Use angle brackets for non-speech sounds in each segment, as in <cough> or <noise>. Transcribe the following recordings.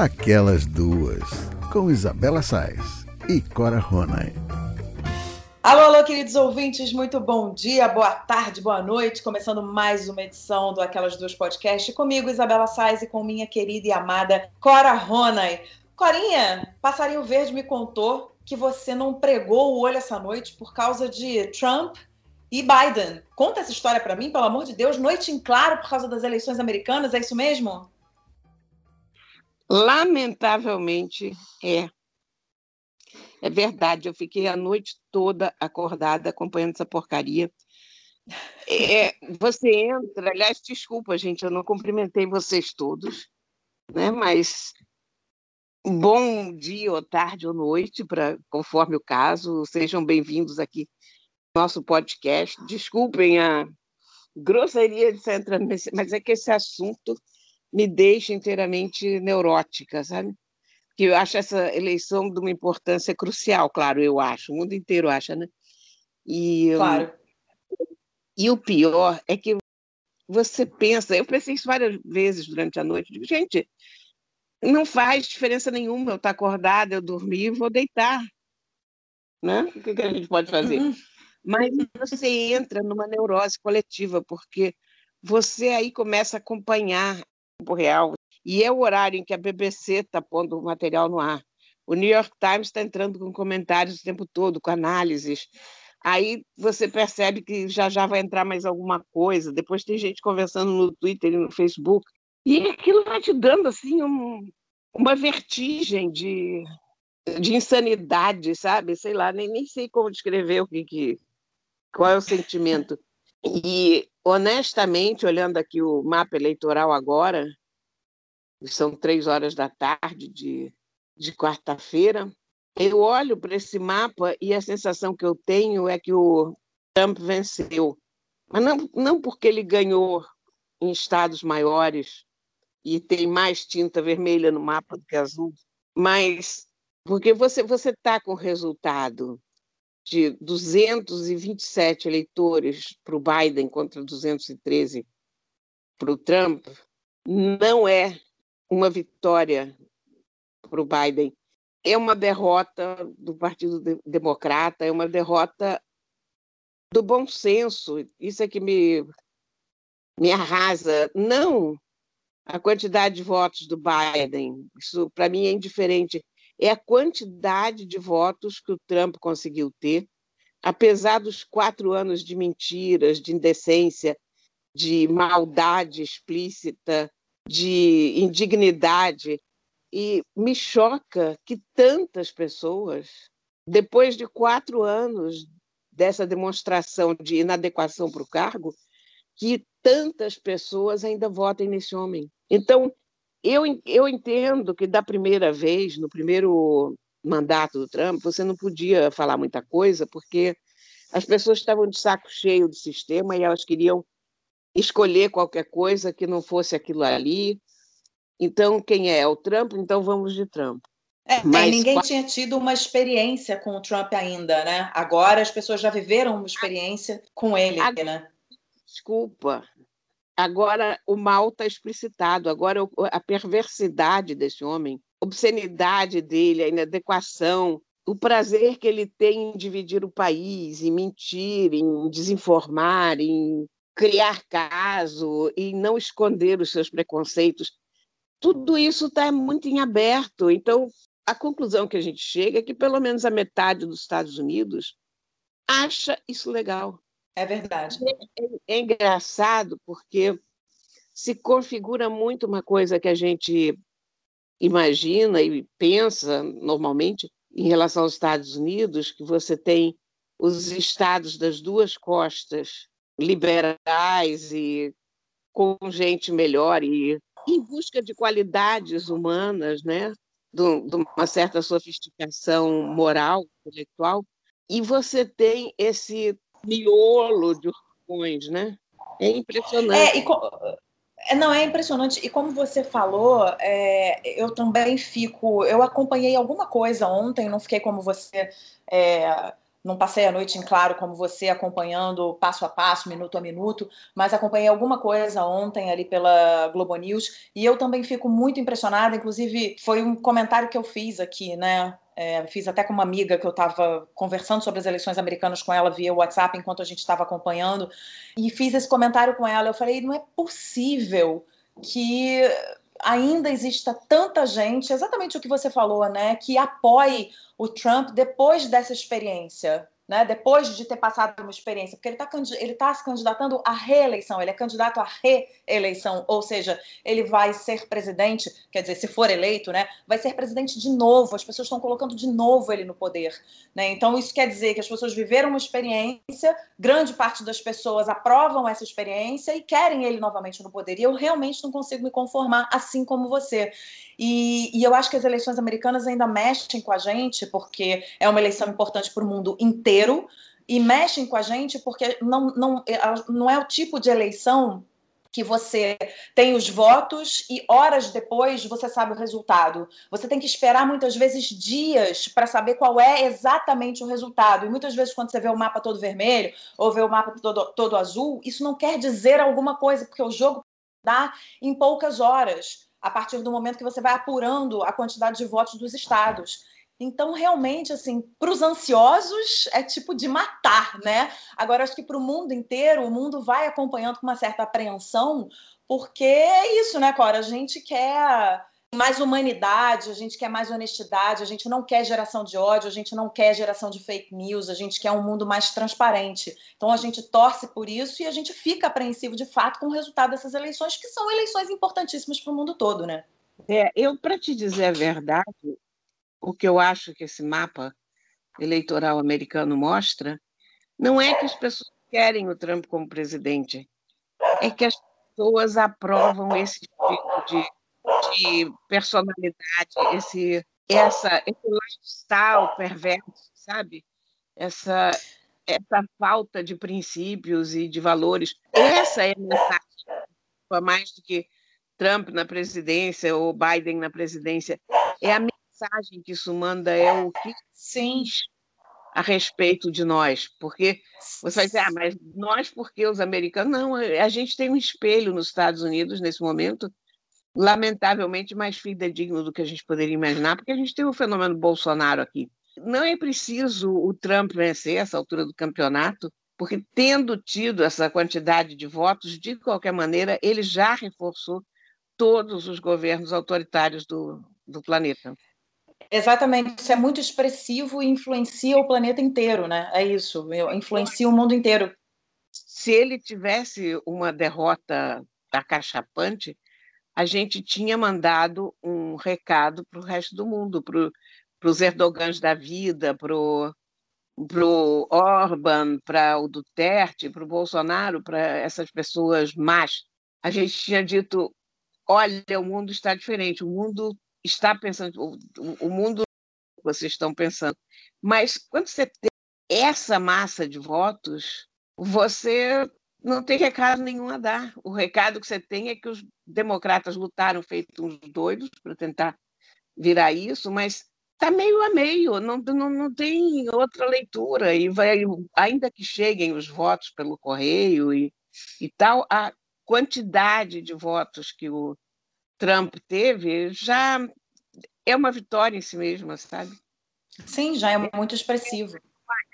Aquelas Duas, com Isabela Sais e Cora Ronay. Alô, alô, queridos ouvintes, muito bom dia, boa tarde, boa noite. Começando mais uma edição do Aquelas Duas Podcast comigo, Isabela Sais, e com minha querida e amada Cora Ronay. Corinha, Passarinho Verde me contou que você não pregou o olho essa noite por causa de Trump e Biden. Conta essa história para mim, pelo amor de Deus. Noite em claro por causa das eleições americanas, é isso mesmo? Lamentavelmente, é. É verdade, eu fiquei a noite toda acordada acompanhando essa porcaria. É, você entra, aliás, desculpa, gente, eu não cumprimentei vocês todos, né? Mas bom dia, ou tarde, ou noite, para conforme o caso, sejam bem-vindos aqui ao nosso podcast. Desculpem a grosseria de estar entrando mas é que esse assunto me deixa inteiramente neurótica, sabe? Que eu acho essa eleição de uma importância crucial, claro, eu acho, o mundo inteiro acha, né? E, claro. E o pior é que você pensa, eu pensei isso várias vezes durante a noite, digo, gente, não faz diferença nenhuma eu estar acordada, eu dormir vou deitar. Né? O que, que a gente pode fazer? Uhum. Mas você entra numa neurose coletiva, porque você aí começa a acompanhar tempo real. E é o horário em que a BBC está pondo o material no ar. O New York Times está entrando com comentários o tempo todo, com análises. Aí você percebe que já já vai entrar mais alguma coisa. Depois tem gente conversando no Twitter e no Facebook. E aquilo vai te dando assim um, uma vertigem de, de insanidade, sabe? Sei lá, nem, nem sei como descrever o que, que qual é o sentimento. E honestamente, olhando aqui o mapa eleitoral agora, são três horas da tarde de, de quarta-feira, eu olho para esse mapa e a sensação que eu tenho é que o Trump venceu. Mas não, não porque ele ganhou em estados maiores e tem mais tinta vermelha no mapa do que azul, mas porque você está com resultado de 227 eleitores para o Biden contra 213 para o Trump, não é uma vitória para o Biden. É uma derrota do Partido Democrata, é uma derrota do bom senso. Isso é que me, me arrasa. Não a quantidade de votos do Biden, isso para mim é indiferente é a quantidade de votos que o Trump conseguiu ter, apesar dos quatro anos de mentiras, de indecência, de maldade explícita, de indignidade. E me choca que tantas pessoas, depois de quatro anos dessa demonstração de inadequação para o cargo, que tantas pessoas ainda votem nesse homem. Então, eu, eu entendo que da primeira vez, no primeiro mandato do Trump, você não podia falar muita coisa, porque as pessoas estavam de saco cheio do sistema e elas queriam escolher qualquer coisa que não fosse aquilo ali. Então, quem é? O Trump? Então vamos de Trump. É, Mas, ninguém qual... tinha tido uma experiência com o Trump ainda, né? Agora as pessoas já viveram uma experiência com ele, a... né? Desculpa, Agora o mal está explicitado, agora a perversidade desse homem, obscenidade dele, a inadequação, o prazer que ele tem em dividir o país, em mentir, em desinformar, em criar caso, em não esconder os seus preconceitos. Tudo isso está muito em aberto. Então, a conclusão que a gente chega é que pelo menos a metade dos Estados Unidos acha isso legal. É verdade. É, é, é engraçado porque se configura muito uma coisa que a gente imagina e pensa normalmente em relação aos Estados Unidos, que você tem os estados das duas costas liberais e com gente melhor e em busca de qualidades humanas, né? de uma certa sofisticação moral, intelectual, e você tem esse miolo de orgões, né? É impressionante. É, e, é, não, é impressionante. E como você falou, é, eu também fico. Eu acompanhei alguma coisa ontem, não fiquei como você é, não passei a noite em claro como você, acompanhando passo a passo, minuto a minuto, mas acompanhei alguma coisa ontem ali pela Globo News e eu também fico muito impressionada. Inclusive, foi um comentário que eu fiz aqui, né? É, fiz até com uma amiga que eu estava conversando sobre as eleições americanas com ela via WhatsApp enquanto a gente estava acompanhando, e fiz esse comentário com ela. Eu falei: não é possível que ainda exista tanta gente, exatamente o que você falou, né, que apoie o Trump depois dessa experiência né, depois de ter passado uma experiência, porque ele está ele tá se candidatando à reeleição, ele é candidato à reeleição, ou seja, ele vai ser presidente, quer dizer, se for eleito, né, vai ser presidente de novo, as pessoas estão colocando de novo ele no poder. Né? Então, isso quer dizer que as pessoas viveram uma experiência, grande parte das pessoas aprovam essa experiência e querem ele novamente no poder. E eu realmente não consigo me conformar assim como você. E, e, eu acho que as eleições americanas ainda mexem com a gente, porque é uma eleição importante para o mundo inteiro, e mexem com a gente porque não, não, é, não é o tipo de eleição que você tem os votos e horas depois você sabe o resultado. Você tem que esperar muitas vezes dias para saber qual é exatamente o resultado. E muitas vezes, quando você vê o mapa todo vermelho ou vê o mapa todo, todo azul, isso não quer dizer alguma coisa, porque o jogo dá em poucas horas a partir do momento que você vai apurando a quantidade de votos dos estados. Então, realmente, assim, para os ansiosos é tipo de matar, né? Agora, acho que para o mundo inteiro, o mundo vai acompanhando com uma certa apreensão, porque é isso, né, Cora? A gente quer mais humanidade, a gente quer mais honestidade, a gente não quer geração de ódio, a gente não quer geração de fake news, a gente quer um mundo mais transparente. Então a gente torce por isso e a gente fica apreensivo de fato com o resultado dessas eleições, que são eleições importantíssimas para o mundo todo, né? É, eu, para te dizer a verdade, o que eu acho que esse mapa eleitoral americano mostra, não é que as pessoas querem o Trump como presidente, é que as pessoas aprovam esse tipo de de personalidade, esse, essa, esse lifestyle perverso, sabe? Essa, essa falta de princípios e de valores. Essa é a mensagem, mais do que Trump na presidência ou Biden na presidência. É a mensagem que isso manda, é o que Sim. a respeito de nós. Porque você vai dizer, ah, mas nós, porque os americanos? Não, a gente tem um espelho nos Estados Unidos nesse momento lamentavelmente mais fidedigno do que a gente poderia imaginar, porque a gente tem o fenômeno Bolsonaro aqui. Não é preciso o Trump vencer essa altura do campeonato, porque tendo tido essa quantidade de votos, de qualquer maneira, ele já reforçou todos os governos autoritários do, do planeta. Exatamente, isso é muito expressivo e influencia o planeta inteiro, né? É isso, influencia o mundo inteiro. Se ele tivesse uma derrota acachapante, a gente tinha mandado um recado para o resto do mundo, para os Erdogans da vida, para o Orban, para o Duterte, para o Bolsonaro, para essas pessoas más. A gente tinha dito: olha, o mundo está diferente, o mundo está pensando, o, o mundo vocês estão pensando. Mas quando você tem essa massa de votos, você não tem recado nenhum a dar. O recado que você tem é que os democratas lutaram feito uns doidos para tentar virar isso, mas está meio a meio, não, não, não tem outra leitura. E vai, ainda que cheguem os votos pelo correio e, e tal, a quantidade de votos que o Trump teve já é uma vitória em si mesma, sabe? Sim, já é muito expressivo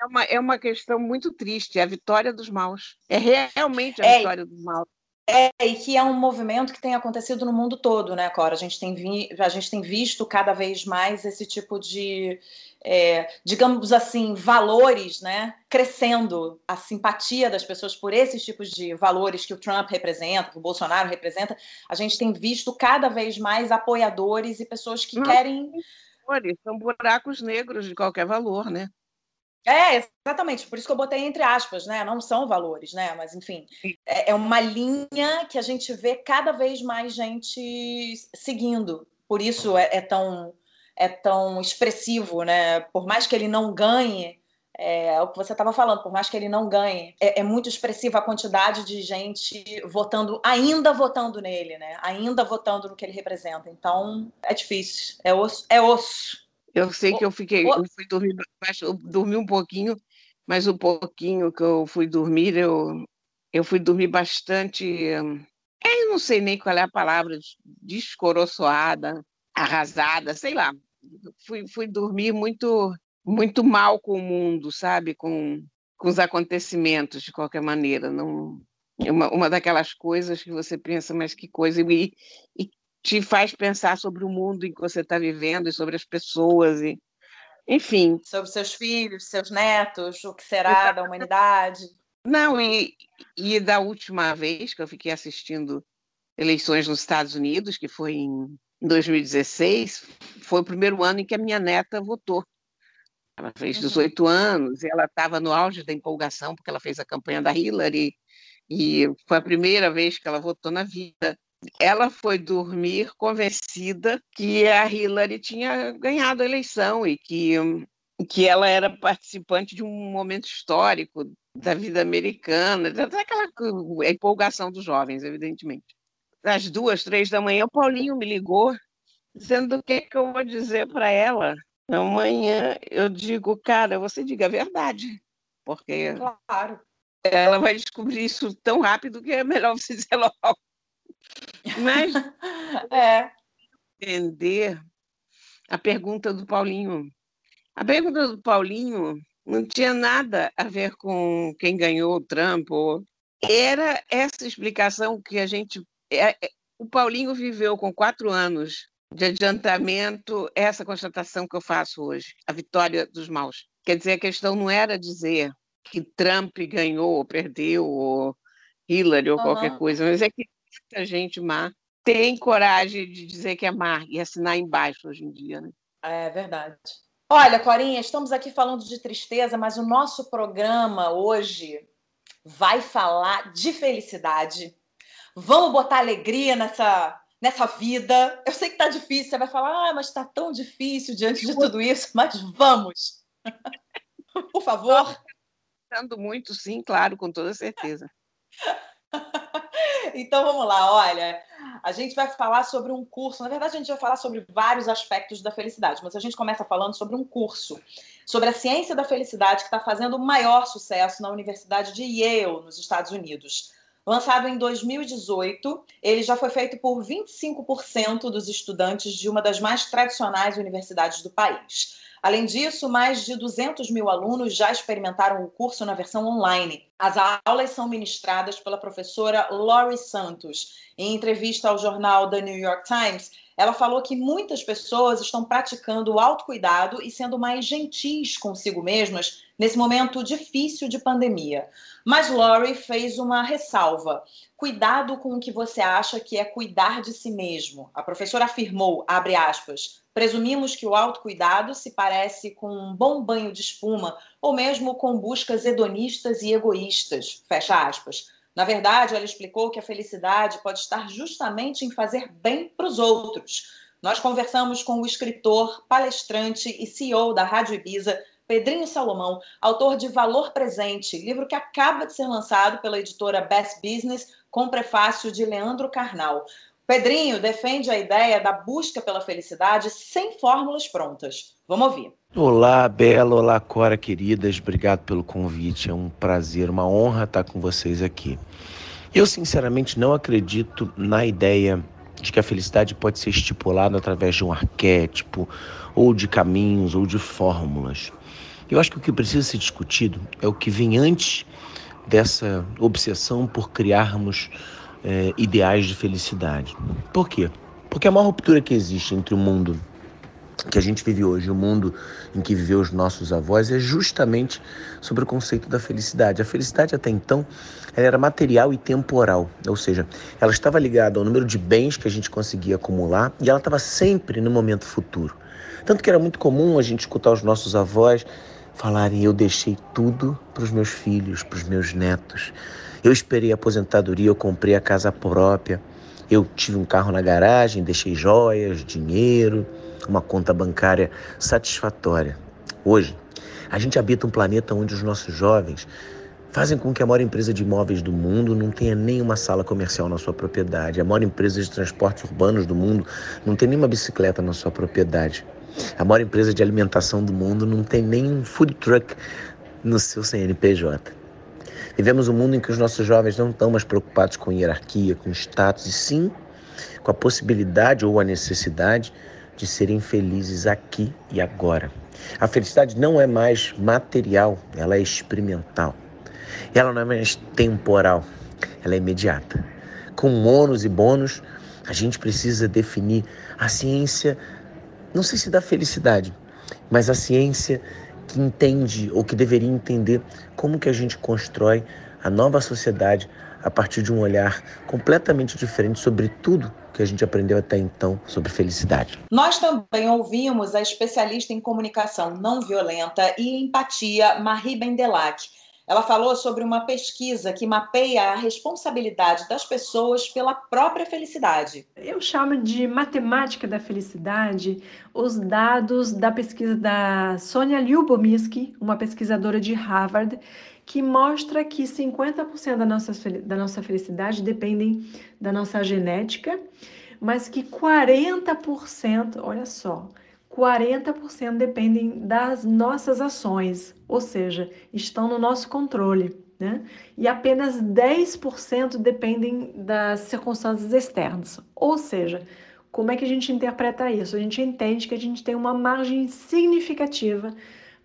é uma, é uma questão muito triste, é a vitória dos maus. É realmente a é, vitória dos maus. É, e que é um movimento que tem acontecido no mundo todo, né, Cora? A gente tem, vi, a gente tem visto cada vez mais esse tipo de, é, digamos assim, valores, né, crescendo. A simpatia das pessoas por esses tipos de valores que o Trump representa, que o Bolsonaro representa. A gente tem visto cada vez mais apoiadores e pessoas que Não, querem. São buracos negros de qualquer valor, né? É, exatamente. Por isso que eu botei entre aspas, né? Não são valores, né? Mas, enfim, é, é uma linha que a gente vê cada vez mais gente seguindo. Por isso é, é tão, é tão expressivo, né? Por mais que ele não ganhe, é, é o que você estava falando, por mais que ele não ganhe, é, é, muito expressiva a quantidade de gente votando, ainda votando nele, né? Ainda votando no que ele representa. Então, é difícil. É osso. É osso. Eu sei que eu fiquei, eu fui dormir, eu dormi um pouquinho mas o pouquinho que eu fui dormir, eu, eu fui dormir bastante. Eu não sei nem qual é a palavra, descoroçoada, arrasada, sei lá. Fui, fui dormir muito muito mal com o mundo, sabe? Com, com os acontecimentos, de qualquer maneira. Não, uma, uma daquelas coisas que você pensa, mas que coisa. E, e te faz pensar sobre o mundo em que você está vivendo e sobre as pessoas. E, enfim. Sobre seus filhos, seus netos, o que será da humanidade. Não, e, e da última vez que eu fiquei assistindo eleições nos Estados Unidos, que foi em 2016, foi o primeiro ano em que a minha neta votou. Ela fez 18 uhum. anos e ela estava no auge da empolgação, porque ela fez a campanha da Hillary e foi a primeira vez que ela votou na vida. Ela foi dormir convencida que a Hillary tinha ganhado a eleição e que, que ela era participante de um momento histórico da vida americana, daquela empolgação dos jovens, evidentemente. Às duas, três da manhã, o Paulinho me ligou dizendo o que, que eu vou dizer para ela Amanhã eu digo, cara, você diga a verdade, porque claro. ela vai descobrir isso tão rápido que é melhor <laughs> você dizer logo. Mas <laughs> é. entender a pergunta do Paulinho. A pergunta do Paulinho não tinha nada a ver com quem ganhou o Trump. Ou... Era essa explicação que a gente. É, é, o Paulinho viveu com quatro anos de adiantamento essa constatação que eu faço hoje, a vitória dos maus. Quer dizer, a questão não era dizer que Trump ganhou ou perdeu, ou Hillary ou uhum. qualquer coisa, mas é que muita gente má tem coragem de dizer que é má e assinar embaixo hoje em dia. Né? É verdade. Olha, Corinha, estamos aqui falando de tristeza, mas o nosso programa hoje vai falar de felicidade. Vamos botar alegria nessa nessa vida. Eu sei que tá difícil, você vai falar, ah, mas tá tão difícil diante de tudo isso, mas vamos. <laughs> Por favor. Pensando muito, sim, claro, com toda certeza. <laughs> então vamos lá, olha, a gente vai falar sobre um curso. Na verdade, a gente vai falar sobre vários aspectos da felicidade, mas a gente começa falando sobre um curso sobre a ciência da felicidade que está fazendo o maior sucesso na Universidade de Yale, nos Estados Unidos. Lançado em 2018, ele já foi feito por 25% dos estudantes de uma das mais tradicionais universidades do país. Além disso, mais de 200 mil alunos já experimentaram o curso na versão online. As aulas são ministradas pela professora Laurie Santos. Em entrevista ao jornal The New York Times, ela falou que muitas pessoas estão praticando o autocuidado e sendo mais gentis consigo mesmas nesse momento difícil de pandemia. Mas Laurie fez uma ressalva. Cuidado com o que você acha que é cuidar de si mesmo. A professora afirmou, abre aspas, presumimos que o autocuidado se parece com um bom banho de espuma ou mesmo com buscas hedonistas e egoístas, fecha aspas. Na verdade, ela explicou que a felicidade pode estar justamente em fazer bem para os outros. Nós conversamos com o escritor, palestrante e CEO da Rádio Ibiza, Pedrinho Salomão, autor de Valor Presente, livro que acaba de ser lançado pela editora Best Business, com prefácio de Leandro Carnal. Pedrinho defende a ideia da busca pela felicidade sem fórmulas prontas. Vamos ouvir. Olá, Bela, olá, Cora, queridas. Obrigado pelo convite. É um prazer, uma honra estar com vocês aqui. Eu, sinceramente, não acredito na ideia de que a felicidade pode ser estipulada através de um arquétipo, ou de caminhos, ou de fórmulas. Eu acho que o que precisa ser discutido é o que vem antes dessa obsessão por criarmos é, ideais de felicidade. Por quê? Porque a maior ruptura que existe entre o mundo que a gente vive hoje, o mundo em que viveu os nossos avós, é justamente sobre o conceito da felicidade. A felicidade até então ela era material e temporal, ou seja, ela estava ligada ao número de bens que a gente conseguia acumular e ela estava sempre no momento futuro. Tanto que era muito comum a gente escutar os nossos avós falarem: Eu deixei tudo para os meus filhos, para os meus netos. Eu esperei a aposentadoria, eu comprei a casa própria. Eu tive um carro na garagem, deixei joias, dinheiro, uma conta bancária satisfatória. Hoje, a gente habita um planeta onde os nossos jovens fazem com que a maior empresa de imóveis do mundo não tenha nenhuma sala comercial na sua propriedade. A maior empresa de transportes urbanos do mundo não tem nenhuma bicicleta na sua propriedade. A maior empresa de alimentação do mundo não tem nem um food truck no seu CNPJ. Vivemos um mundo em que os nossos jovens não estão mais preocupados com hierarquia, com status, e sim com a possibilidade ou a necessidade de serem felizes aqui e agora. A felicidade não é mais material, ela é experimental. Ela não é mais temporal, ela é imediata. Com ônus e bônus, a gente precisa definir a ciência, não sei se da felicidade, mas a ciência que entende ou que deveria entender como que a gente constrói a nova sociedade a partir de um olhar completamente diferente sobre tudo que a gente aprendeu até então sobre felicidade. Nós também ouvimos a especialista em comunicação não violenta e empatia, Marie Bendelac. Ela falou sobre uma pesquisa que mapeia a responsabilidade das pessoas pela própria felicidade. Eu chamo de matemática da felicidade os dados da pesquisa da Sonia Lyubomirsky, uma pesquisadora de Harvard, que mostra que 50% da nossa, da nossa felicidade dependem da nossa genética, mas que 40%, olha só, 40% dependem das nossas ações, ou seja, estão no nosso controle. Né? E apenas 10% dependem das circunstâncias externas. Ou seja, como é que a gente interpreta isso? A gente entende que a gente tem uma margem significativa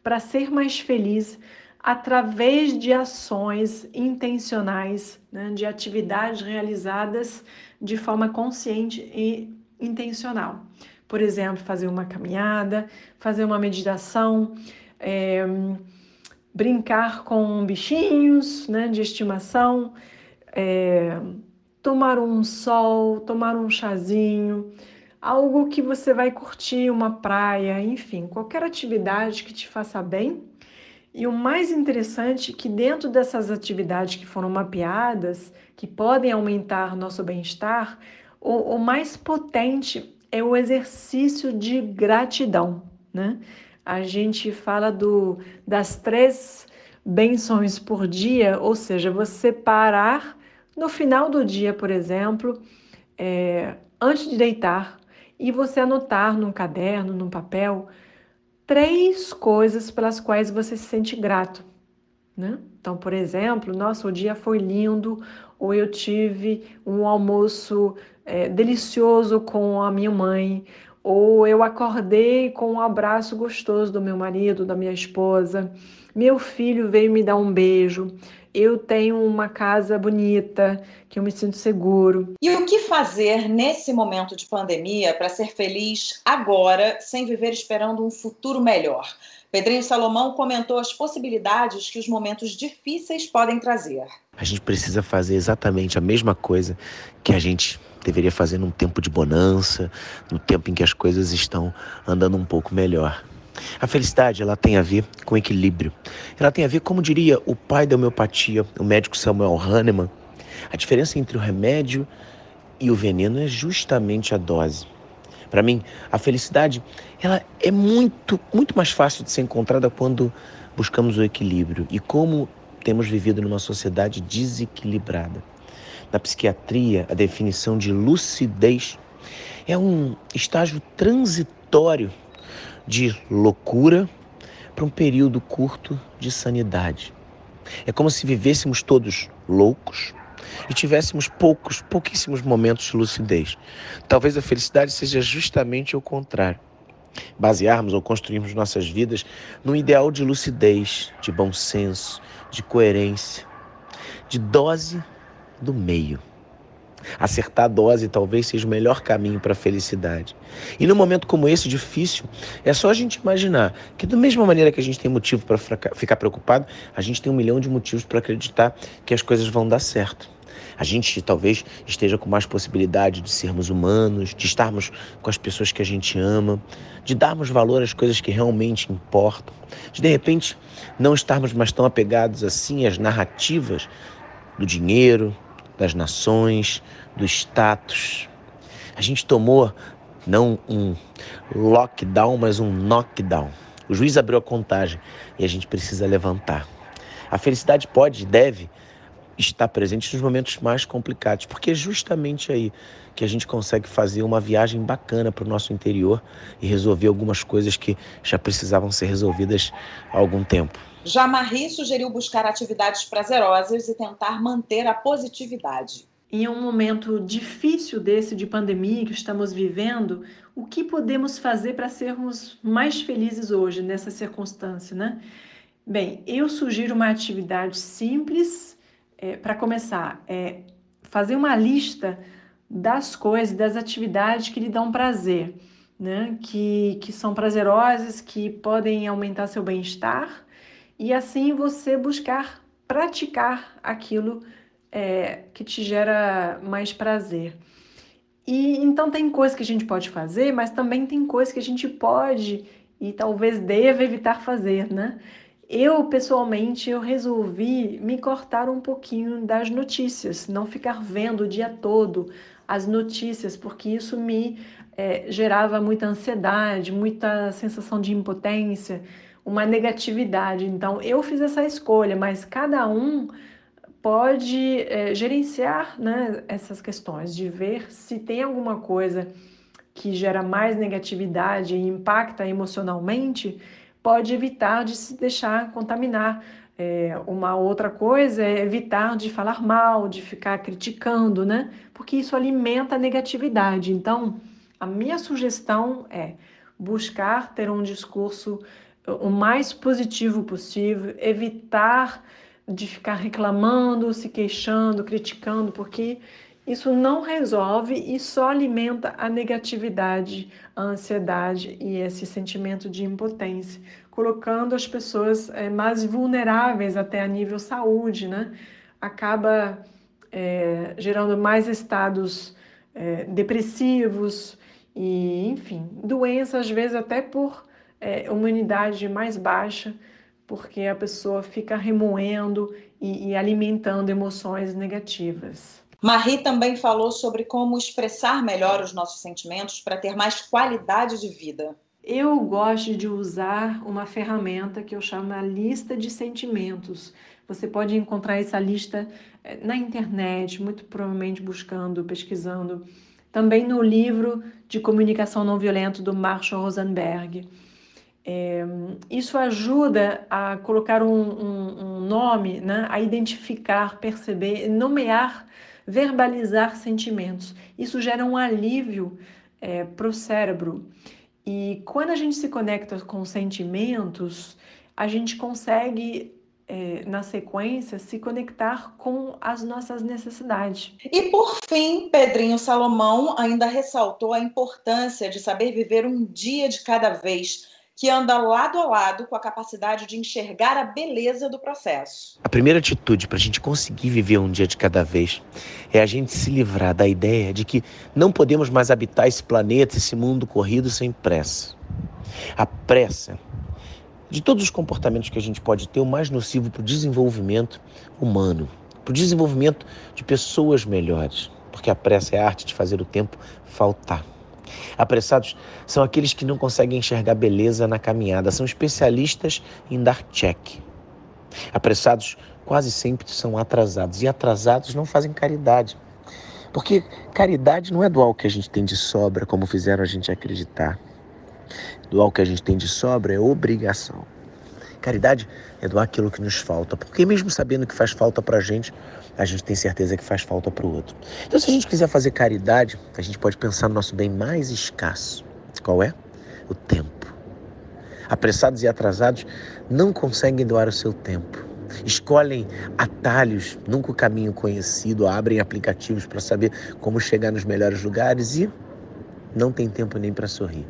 para ser mais feliz através de ações intencionais, né, de atividades realizadas de forma consciente e intencional. Por exemplo, fazer uma caminhada, fazer uma meditação, é, brincar com bichinhos né, de estimação, é, tomar um sol, tomar um chazinho, algo que você vai curtir, uma praia, enfim, qualquer atividade que te faça bem. E o mais interessante é que dentro dessas atividades que foram mapeadas, que podem aumentar nosso bem-estar, o, o, mais potente é o exercício de gratidão, né? A gente fala do, das três benções por dia, ou seja, você parar no final do dia, por exemplo, é, antes de deitar, e você anotar num caderno, num papel, três coisas pelas quais você se sente grato. Né? Então, por exemplo, nossa, o dia foi lindo, ou eu tive um almoço é, delicioso com a minha mãe, ou eu acordei com um abraço gostoso do meu marido, da minha esposa, meu filho veio me dar um beijo, eu tenho uma casa bonita, que eu me sinto seguro. E o que fazer nesse momento de pandemia para ser feliz agora, sem viver esperando um futuro melhor? Pedrinho Salomão comentou as possibilidades que os momentos difíceis podem trazer. A gente precisa fazer exatamente a mesma coisa que a gente deveria fazer num tempo de bonança, no tempo em que as coisas estão andando um pouco melhor. A felicidade ela tem a ver com equilíbrio. Ela tem a ver, como diria o pai da homeopatia, o médico Samuel Hahnemann, a diferença entre o remédio e o veneno é justamente a dose. Para mim, a felicidade ela é muito, muito mais fácil de ser encontrada quando buscamos o equilíbrio e como temos vivido numa sociedade desequilibrada. Na psiquiatria, a definição de lucidez é um estágio transitório de loucura para um período curto de sanidade. É como se vivêssemos todos loucos e tivéssemos poucos, pouquíssimos momentos de lucidez. Talvez a felicidade seja justamente o contrário. Basearmos ou construirmos nossas vidas num ideal de lucidez, de bom senso, de coerência, de dose do meio. Acertar a dose talvez seja o melhor caminho para a felicidade. E num momento como esse, difícil, é só a gente imaginar que, da mesma maneira que a gente tem motivo para ficar preocupado, a gente tem um milhão de motivos para acreditar que as coisas vão dar certo. A gente talvez esteja com mais possibilidade de sermos humanos, de estarmos com as pessoas que a gente ama, de darmos valor às coisas que realmente importam, de de repente não estarmos mais tão apegados assim às narrativas do dinheiro, das nações, do status. A gente tomou não um lockdown, mas um knockdown. O juiz abriu a contagem e a gente precisa levantar. A felicidade pode e deve estar presente nos momentos mais complicados, porque é justamente aí que a gente consegue fazer uma viagem bacana para o nosso interior e resolver algumas coisas que já precisavam ser resolvidas há algum tempo. Já Marie sugeriu buscar atividades prazerosas e tentar manter a positividade. Em um momento difícil desse de pandemia que estamos vivendo, o que podemos fazer para sermos mais felizes hoje nessa circunstância, né? Bem, eu sugiro uma atividade simples é, para começar. É fazer uma lista das coisas, das atividades que lhe dão prazer, né? que, que são prazerosas, que podem aumentar seu bem-estar, e assim você buscar praticar aquilo é, que te gera mais prazer. E então tem coisas que a gente pode fazer, mas também tem coisas que a gente pode e talvez deva evitar fazer, né? Eu, pessoalmente, eu resolvi me cortar um pouquinho das notícias, não ficar vendo o dia todo as notícias, porque isso me é, gerava muita ansiedade, muita sensação de impotência, uma negatividade. Então, eu fiz essa escolha, mas cada um pode é, gerenciar né, essas questões, de ver se tem alguma coisa que gera mais negatividade e impacta emocionalmente pode evitar de se deixar contaminar. É, uma outra coisa é evitar de falar mal, de ficar criticando, né? Porque isso alimenta a negatividade. Então, a minha sugestão é buscar ter um discurso o mais positivo possível, evitar de ficar reclamando, se queixando, criticando, porque isso não resolve e só alimenta a negatividade, a ansiedade e esse sentimento de impotência, colocando as pessoas é, mais vulneráveis até a nível saúde, né? Acaba é, gerando mais estados é, depressivos e, enfim, doenças às vezes até por imunidade mais baixa, porque a pessoa fica remoendo e, e alimentando emoções negativas. Marie também falou sobre como expressar melhor os nossos sentimentos para ter mais qualidade de vida. Eu gosto de usar uma ferramenta que eu chamo a lista de sentimentos. Você pode encontrar essa lista eh, na internet, muito provavelmente buscando, pesquisando. Também no livro de comunicação não violenta do Marshall Rosenberg. É, isso ajuda a colocar um, um, um nome, né? a identificar, perceber, nomear verbalizar sentimentos. Isso gera um alívio é, para o cérebro. E quando a gente se conecta com sentimentos, a gente consegue, é, na sequência, se conectar com as nossas necessidades. E por fim, Pedrinho Salomão ainda ressaltou a importância de saber viver um dia de cada vez que anda lado a lado com a capacidade de enxergar a beleza do processo. A primeira atitude para a gente conseguir viver um dia de cada vez é a gente se livrar da ideia de que não podemos mais habitar esse planeta, esse mundo corrido sem pressa. A pressa, de todos os comportamentos que a gente pode ter, o mais nocivo para o desenvolvimento humano, para o desenvolvimento de pessoas melhores, porque a pressa é a arte de fazer o tempo faltar. Apressados são aqueles que não conseguem enxergar beleza na caminhada, são especialistas em dar check. Apressados quase sempre são atrasados e atrasados não fazem caridade. Porque caridade não é doar o que a gente tem de sobra, como fizeram a gente acreditar. Doar o que a gente tem de sobra é obrigação. Caridade é doar aquilo que nos falta, porque mesmo sabendo que faz falta para a gente, a gente tem certeza que faz falta para o outro. Então, se a gente quiser fazer caridade, a gente pode pensar no nosso bem mais escasso. Qual é? O tempo. Apressados e atrasados não conseguem doar o seu tempo. Escolhem atalhos, nunca o caminho conhecido, abrem aplicativos para saber como chegar nos melhores lugares e não tem tempo nem para sorrir.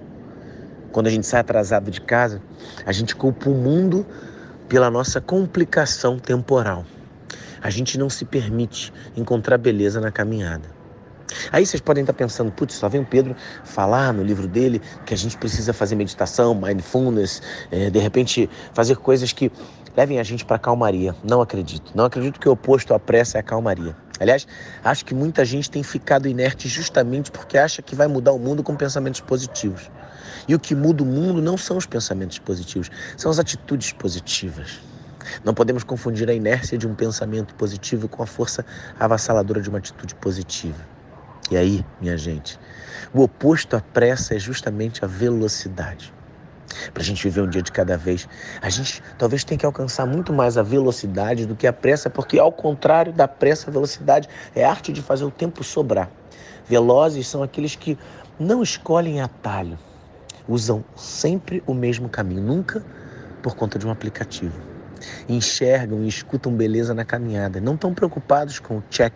Quando a gente sai atrasado de casa, a gente culpa o mundo pela nossa complicação temporal. A gente não se permite encontrar beleza na caminhada. Aí vocês podem estar pensando, putz, só vem o Pedro falar no livro dele que a gente precisa fazer meditação, mindfulness, é, de repente fazer coisas que levem a gente para a calmaria. Não acredito. Não acredito que o oposto à pressa é a calmaria. Aliás, acho que muita gente tem ficado inerte justamente porque acha que vai mudar o mundo com pensamentos positivos. E o que muda o mundo não são os pensamentos positivos, são as atitudes positivas. Não podemos confundir a inércia de um pensamento positivo com a força avassaladora de uma atitude positiva. E aí, minha gente, o oposto à pressa é justamente a velocidade. para a gente viver um dia de cada vez. A gente talvez tenha que alcançar muito mais a velocidade do que a pressa, porque ao contrário da pressa, a velocidade é a arte de fazer o tempo sobrar. Velozes são aqueles que não escolhem atalho, usam sempre o mesmo caminho, nunca por conta de um aplicativo. Enxergam e escutam beleza na caminhada, não estão preocupados com o check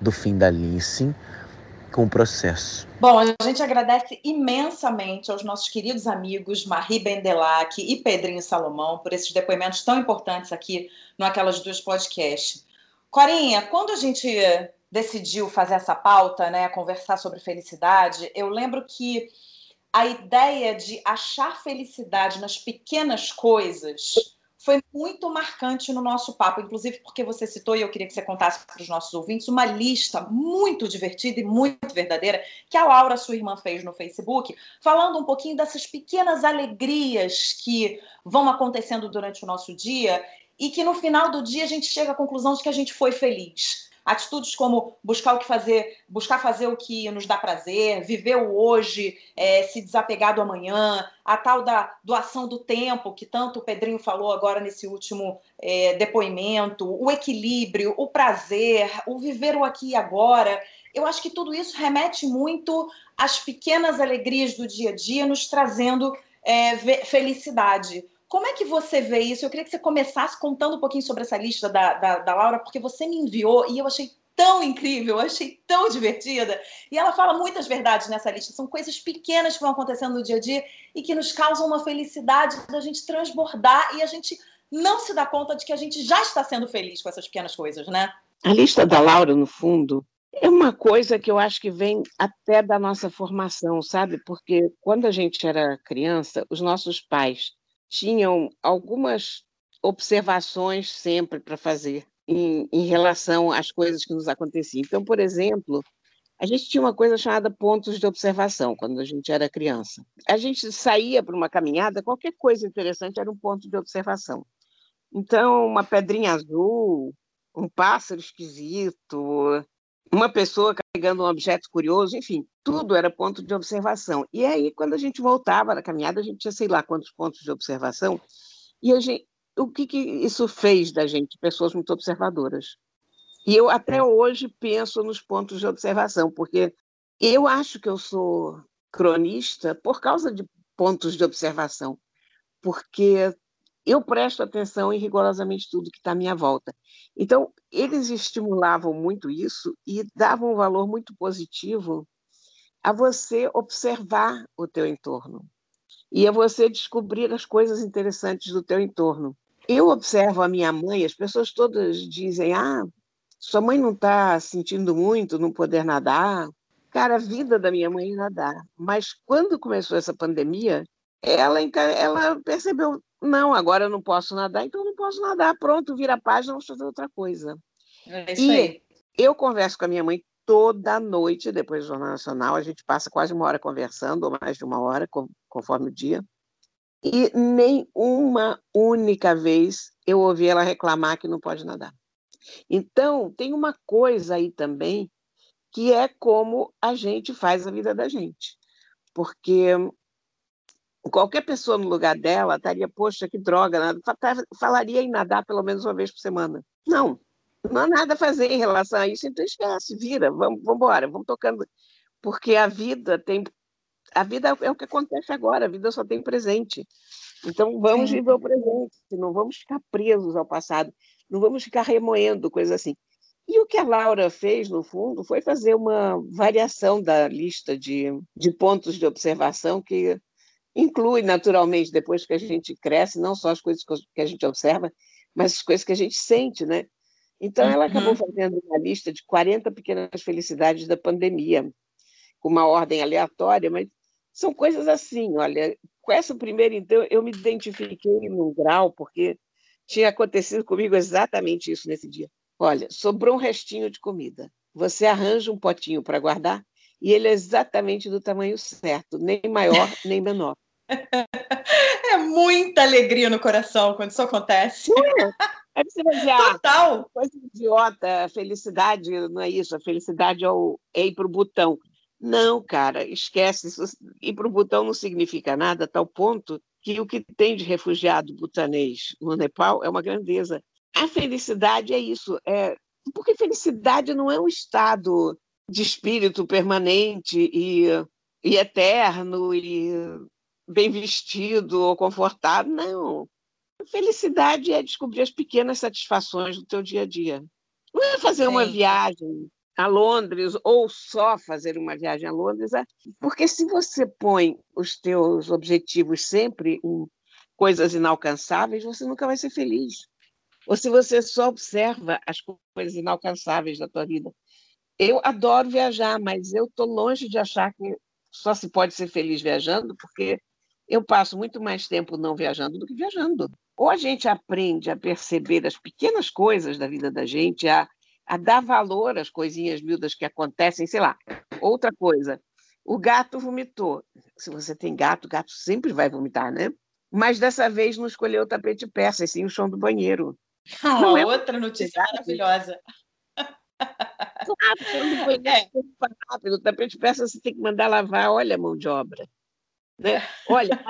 do fim da linha, sim com o processo. Bom, a gente agradece imensamente aos nossos queridos amigos Marie Bendelac e Pedrinho Salomão por esses depoimentos tão importantes aqui no Aquelas Duas Podcast. Corinha, quando a gente decidiu fazer essa pauta, né, conversar sobre felicidade, eu lembro que a ideia de achar felicidade nas pequenas coisas foi muito marcante no nosso papo, inclusive porque você citou, e eu queria que você contasse para os nossos ouvintes, uma lista muito divertida e muito verdadeira que a Laura, sua irmã, fez no Facebook, falando um pouquinho dessas pequenas alegrias que vão acontecendo durante o nosso dia e que no final do dia a gente chega à conclusão de que a gente foi feliz. Atitudes como buscar o que fazer, buscar fazer o que nos dá prazer, viver o hoje, é, se desapegar do amanhã, a tal da doação do tempo, que tanto o Pedrinho falou agora nesse último é, depoimento, o equilíbrio, o prazer, o viver o aqui e agora. Eu acho que tudo isso remete muito às pequenas alegrias do dia a dia, nos trazendo é, felicidade. Como é que você vê isso? Eu queria que você começasse contando um pouquinho sobre essa lista da, da, da Laura, porque você me enviou e eu achei tão incrível, achei tão divertida. E ela fala muitas verdades nessa lista. São coisas pequenas que vão acontecendo no dia a dia e que nos causam uma felicidade da gente transbordar e a gente não se dá conta de que a gente já está sendo feliz com essas pequenas coisas, né? A lista da Laura, no fundo, é uma coisa que eu acho que vem até da nossa formação, sabe? Porque quando a gente era criança, os nossos pais tinham algumas observações sempre para fazer em, em, relação às coisas que nos aconteciam. Então, por exemplo, a gente tinha uma coisa chamada pontos de observação quando a gente era criança. A gente saía para uma caminhada, qualquer coisa interessante era um ponto de observação. Então, uma pedrinha azul, um pássaro esquisito, uma pessoa carregando um objeto curioso, enfim, tudo era ponto de observação. E aí, quando a gente voltava na caminhada, a gente tinha sei lá quantos pontos de observação, e a gente, o que, que isso fez da gente? Pessoas muito observadoras. E eu até hoje penso nos pontos de observação, porque eu acho que eu sou cronista por causa de pontos de observação, porque eu presto atenção em rigorosamente tudo que está à minha volta. Então, eles estimulavam muito isso e davam um valor muito positivo a você observar o teu entorno e a você descobrir as coisas interessantes do teu entorno. Eu observo a minha mãe, as pessoas todas dizem: ah, sua mãe não está sentindo muito, não poder nadar. Cara, a vida da minha mãe é nadar. Mas quando começou essa pandemia, ela, ela percebeu: não, agora eu não posso nadar, então eu não posso nadar. Pronto, vira a página, vamos fazer outra coisa. É e aí. eu converso com a minha mãe toda noite depois do Jornal Nacional. A gente passa quase uma hora conversando, ou mais de uma hora, conforme o dia. E nem uma única vez eu ouvi ela reclamar que não pode nadar. Então, tem uma coisa aí também que é como a gente faz a vida da gente. Porque qualquer pessoa no lugar dela estaria, poxa, que droga, falaria em nadar pelo menos uma vez por semana. Não, não há nada a fazer em relação a isso, então esquece, vira, vamos, vamos embora, vamos tocando. Porque a vida tem. A vida é o que acontece agora, a vida só tem presente. Então vamos Sim. viver o presente, não vamos ficar presos ao passado, não vamos ficar remoendo coisas assim. E o que a Laura fez, no fundo, foi fazer uma variação da lista de, de pontos de observação que inclui, naturalmente, depois que a gente cresce, não só as coisas que a gente observa, mas as coisas que a gente sente, né? Então, ela acabou uhum. fazendo uma lista de 40 pequenas felicidades da pandemia, com uma ordem aleatória, mas são coisas assim, olha, com essa primeira, então, eu me identifiquei num grau, porque tinha acontecido comigo exatamente isso nesse dia. Olha, sobrou um restinho de comida. Você arranja um potinho para guardar e ele é exatamente do tamanho certo, nem maior nem menor. <laughs> É muita alegria no coração quando isso acontece. É. Aí você vai dizer, Total. coisa idiota, felicidade não é isso, a felicidade é, o, é ir para o botão. Não, cara, esquece. Isso, ir para o botão não significa nada, a tal ponto que o que tem de refugiado butanês no Nepal é uma grandeza. A felicidade é isso, é porque felicidade não é um estado de espírito permanente e, e eterno e bem vestido ou confortável, não. Felicidade é descobrir as pequenas satisfações do teu dia a dia. Não é fazer Sim. uma viagem a Londres ou só fazer uma viagem a Londres, é, porque se você põe os teus objetivos sempre em coisas inalcançáveis, você nunca vai ser feliz. Ou se você só observa as coisas inalcançáveis da tua vida. Eu adoro viajar, mas eu estou longe de achar que só se pode ser feliz viajando, porque eu passo muito mais tempo não viajando do que viajando. Ou a gente aprende a perceber as pequenas coisas da vida da gente, a, a dar valor às coisinhas miúdas que acontecem, sei lá. Outra coisa, o gato vomitou. Se você tem gato, gato sempre vai vomitar, né? Mas dessa vez não escolheu o tapete persa, e sim o chão do banheiro. Uma não é outra notícia maravilhosa. Rápido, <laughs> é. rápido. O tapete persa você tem que mandar lavar, olha a mão de obra. Né? <laughs> Olha,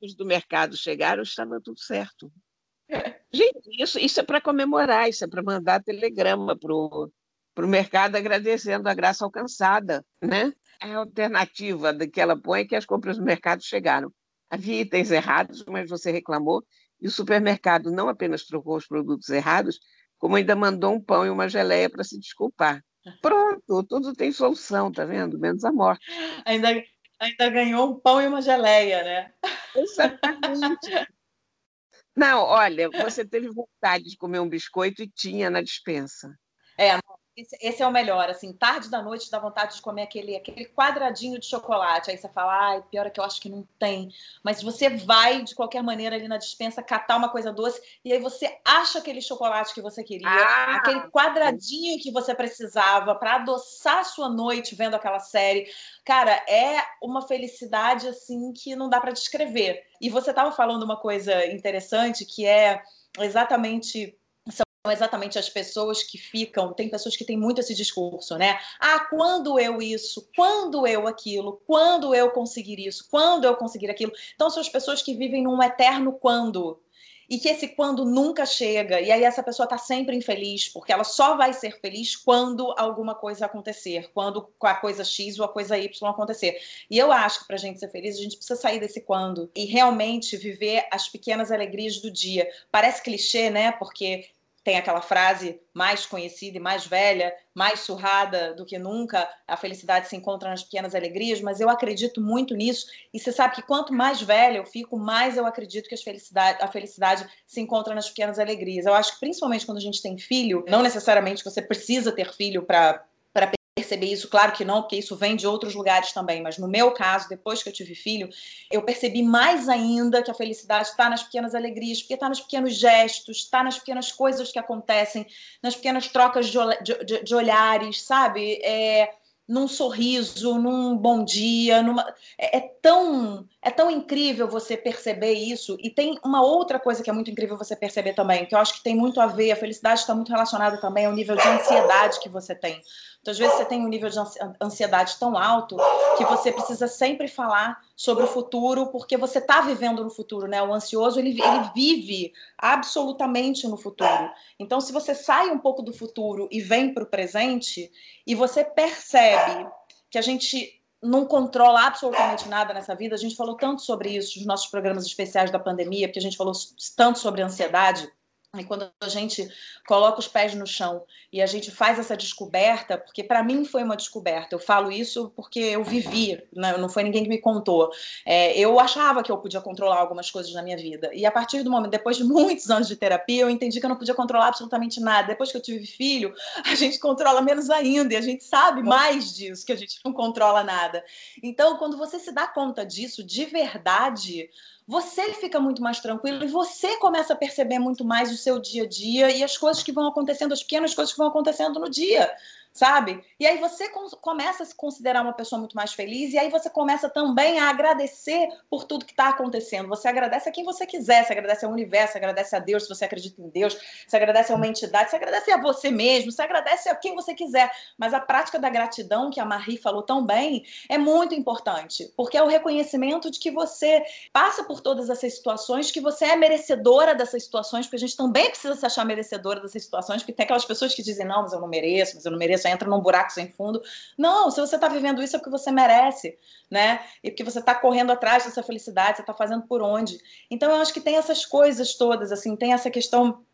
os do mercado chegaram, estava tudo certo. Gente, isso, isso é para comemorar, isso é para mandar telegrama para o mercado agradecendo a graça alcançada. Né? A alternativa que ela põe é que as compras do mercado chegaram. Havia itens errados, mas você reclamou, e o supermercado não apenas trocou os produtos errados, como ainda mandou um pão e uma geleia para se desculpar. Pronto, tudo tem solução, tá vendo? Menos a morte. Ainda, ainda ganhou um pão e uma geleia, né? Exatamente. Não, olha, você teve vontade de comer um biscoito e tinha na dispensa. É, esse, esse, é o melhor, assim, tarde da noite dá vontade de comer aquele, aquele quadradinho de chocolate. Aí você fala, ai, pior é que eu acho que não tem. Mas você vai, de qualquer maneira, ali na dispensa, catar uma coisa doce, e aí você acha aquele chocolate que você queria, ah, aquele quadradinho que você precisava para adoçar a sua noite vendo aquela série. Cara, é uma felicidade, assim, que não dá para descrever. E você estava falando uma coisa interessante, que é exatamente exatamente as pessoas que ficam, tem pessoas que têm muito esse discurso, né? Ah, quando eu isso, quando eu aquilo, quando eu conseguir isso, quando eu conseguir aquilo. Então são as pessoas que vivem num eterno quando. E que esse quando nunca chega, e aí essa pessoa está sempre infeliz, porque ela só vai ser feliz quando alguma coisa acontecer, quando a coisa X ou a coisa Y acontecer. E eu acho que para a gente ser feliz, a gente precisa sair desse quando e realmente viver as pequenas alegrias do dia. Parece clichê, né? Porque tem aquela frase mais conhecida e mais velha, mais surrada do que nunca, a felicidade se encontra nas pequenas alegrias, mas eu acredito muito nisso. E você sabe que quanto mais velha eu fico, mais eu acredito que a felicidade, a felicidade se encontra nas pequenas alegrias. Eu acho que principalmente quando a gente tem filho, não necessariamente você precisa ter filho para perceber isso, claro que não, porque isso vem de outros lugares também, mas no meu caso, depois que eu tive filho, eu percebi mais ainda que a felicidade está nas pequenas alegrias, porque está nos pequenos gestos, está nas pequenas coisas que acontecem, nas pequenas trocas de, de, de olhares, sabe? É, num sorriso, num bom dia, numa... É, é, tão é tão incrível você perceber isso e tem uma outra coisa que é muito incrível você perceber também, que eu acho que tem muito a ver, a felicidade está muito relacionada também ao nível de ansiedade que você tem. Então, às vezes, você tem um nível de ansiedade tão alto que você precisa sempre falar sobre o futuro, porque você está vivendo no futuro, né? O ansioso, ele, ele vive absolutamente no futuro. Então, se você sai um pouco do futuro e vem para o presente, e você percebe que a gente não controla absolutamente nada nessa vida. A gente falou tanto sobre isso nos nossos programas especiais da pandemia, porque a gente falou tanto sobre ansiedade. E quando a gente coloca os pés no chão e a gente faz essa descoberta, porque para mim foi uma descoberta, eu falo isso porque eu vivi, né? não foi ninguém que me contou. É, eu achava que eu podia controlar algumas coisas na minha vida. E a partir do momento, depois de muitos anos de terapia, eu entendi que eu não podia controlar absolutamente nada. Depois que eu tive filho, a gente controla menos ainda e a gente sabe mais disso, que a gente não controla nada. Então, quando você se dá conta disso de verdade, você fica muito mais tranquilo e você começa a perceber muito mais o seu dia a dia e as coisas que vão acontecendo, as pequenas coisas que vão acontecendo no dia. Sabe? E aí você começa a se considerar uma pessoa muito mais feliz, e aí você começa também a agradecer por tudo que está acontecendo. Você agradece a quem você quiser, você agradece ao universo, você agradece a Deus, se você acredita em Deus, você agradece a uma entidade, você agradece a você mesmo, você agradece a quem você quiser. Mas a prática da gratidão, que a Marie falou tão bem, é muito importante, porque é o reconhecimento de que você passa por todas essas situações, que você é merecedora dessas situações, porque a gente também precisa se achar merecedora dessas situações, porque tem aquelas pessoas que dizem, não, mas eu não mereço, mas eu não mereço, entra num buraco sem fundo. Não, se você está vivendo isso é porque você merece, né? E porque você está correndo atrás dessa felicidade, você está fazendo por onde. Então, eu acho que tem essas coisas todas, assim, tem essa questão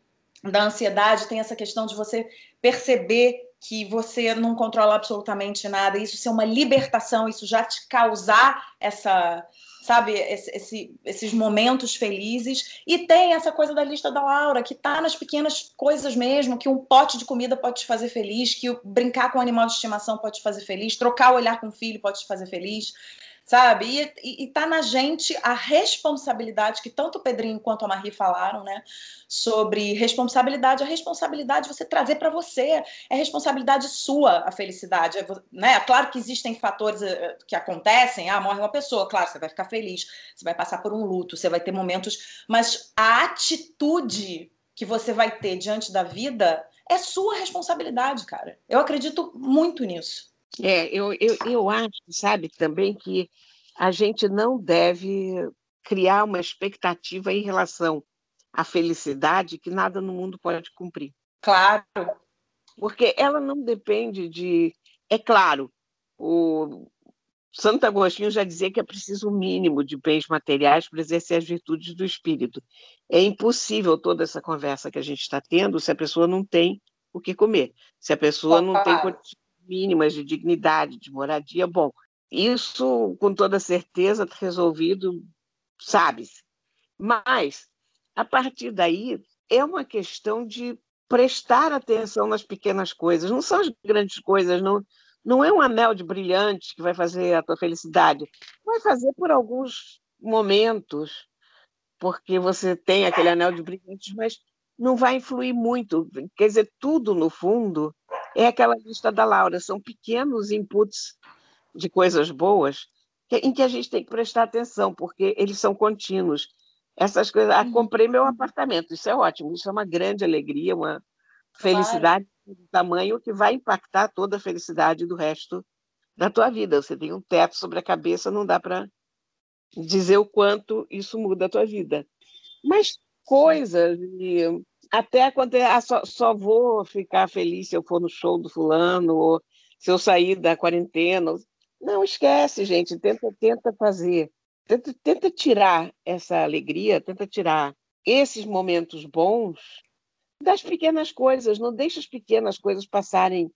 da ansiedade, tem essa questão de você perceber que você não controla absolutamente nada, isso ser uma libertação, isso já te causar essa sabe, esse, esse, esses momentos felizes. E tem essa coisa da lista da Laura, que tá nas pequenas coisas mesmo, que um pote de comida pode te fazer feliz, que brincar com um animal de estimação pode te fazer feliz, trocar o olhar com o filho pode te fazer feliz sabe? E, e, e tá na gente a responsabilidade que tanto o Pedrinho quanto a Marie falaram, né? Sobre responsabilidade. A responsabilidade você trazer para você. É responsabilidade sua a felicidade. É, né? Claro que existem fatores eh, que acontecem. Ah, morre uma pessoa. Claro, você vai ficar feliz. Você vai passar por um luto. Você vai ter momentos. Mas a atitude que você vai ter diante da vida é sua responsabilidade, cara. Eu acredito muito nisso. É, eu, eu, eu acho, sabe, também que a gente não deve criar uma expectativa em relação à felicidade que nada no mundo pode cumprir. Claro. Porque ela não depende de. É claro, o Santo Agostinho já dizia que é preciso um mínimo de bens materiais para exercer as virtudes do espírito. É impossível toda essa conversa que a gente está tendo se a pessoa não tem o que comer, se a pessoa não tem mínimas de dignidade, de moradia, bom, isso com toda certeza está resolvido, sabe-se. Mas, a partir daí, é uma questão de prestar atenção nas pequenas coisas, não são as grandes coisas, não, não é um anel de brilhantes que vai fazer a tua felicidade, vai fazer por alguns momentos, porque você tem aquele anel de brilhantes, mas não vai influir muito. Quer dizer, tudo, no fundo, é aquela lista da Laura, são pequenos inputs de coisas boas em que a gente tem que prestar atenção, porque eles são contínuos. Essas coisas, ah, comprei meu apartamento, isso é ótimo, isso é uma grande alegria, uma felicidade claro. do tamanho que vai impactar toda a felicidade do resto da tua vida. Você tem um teto sobre a cabeça, não dá para dizer o quanto isso muda a tua vida. Mas coisas e até acontecer, ah, só, só vou ficar feliz se eu for no show do fulano, ou se eu sair da quarentena. Não, esquece, gente, tenta, tenta fazer, tenta, tenta tirar essa alegria, tenta tirar esses momentos bons das pequenas coisas, não deixa as pequenas coisas passarem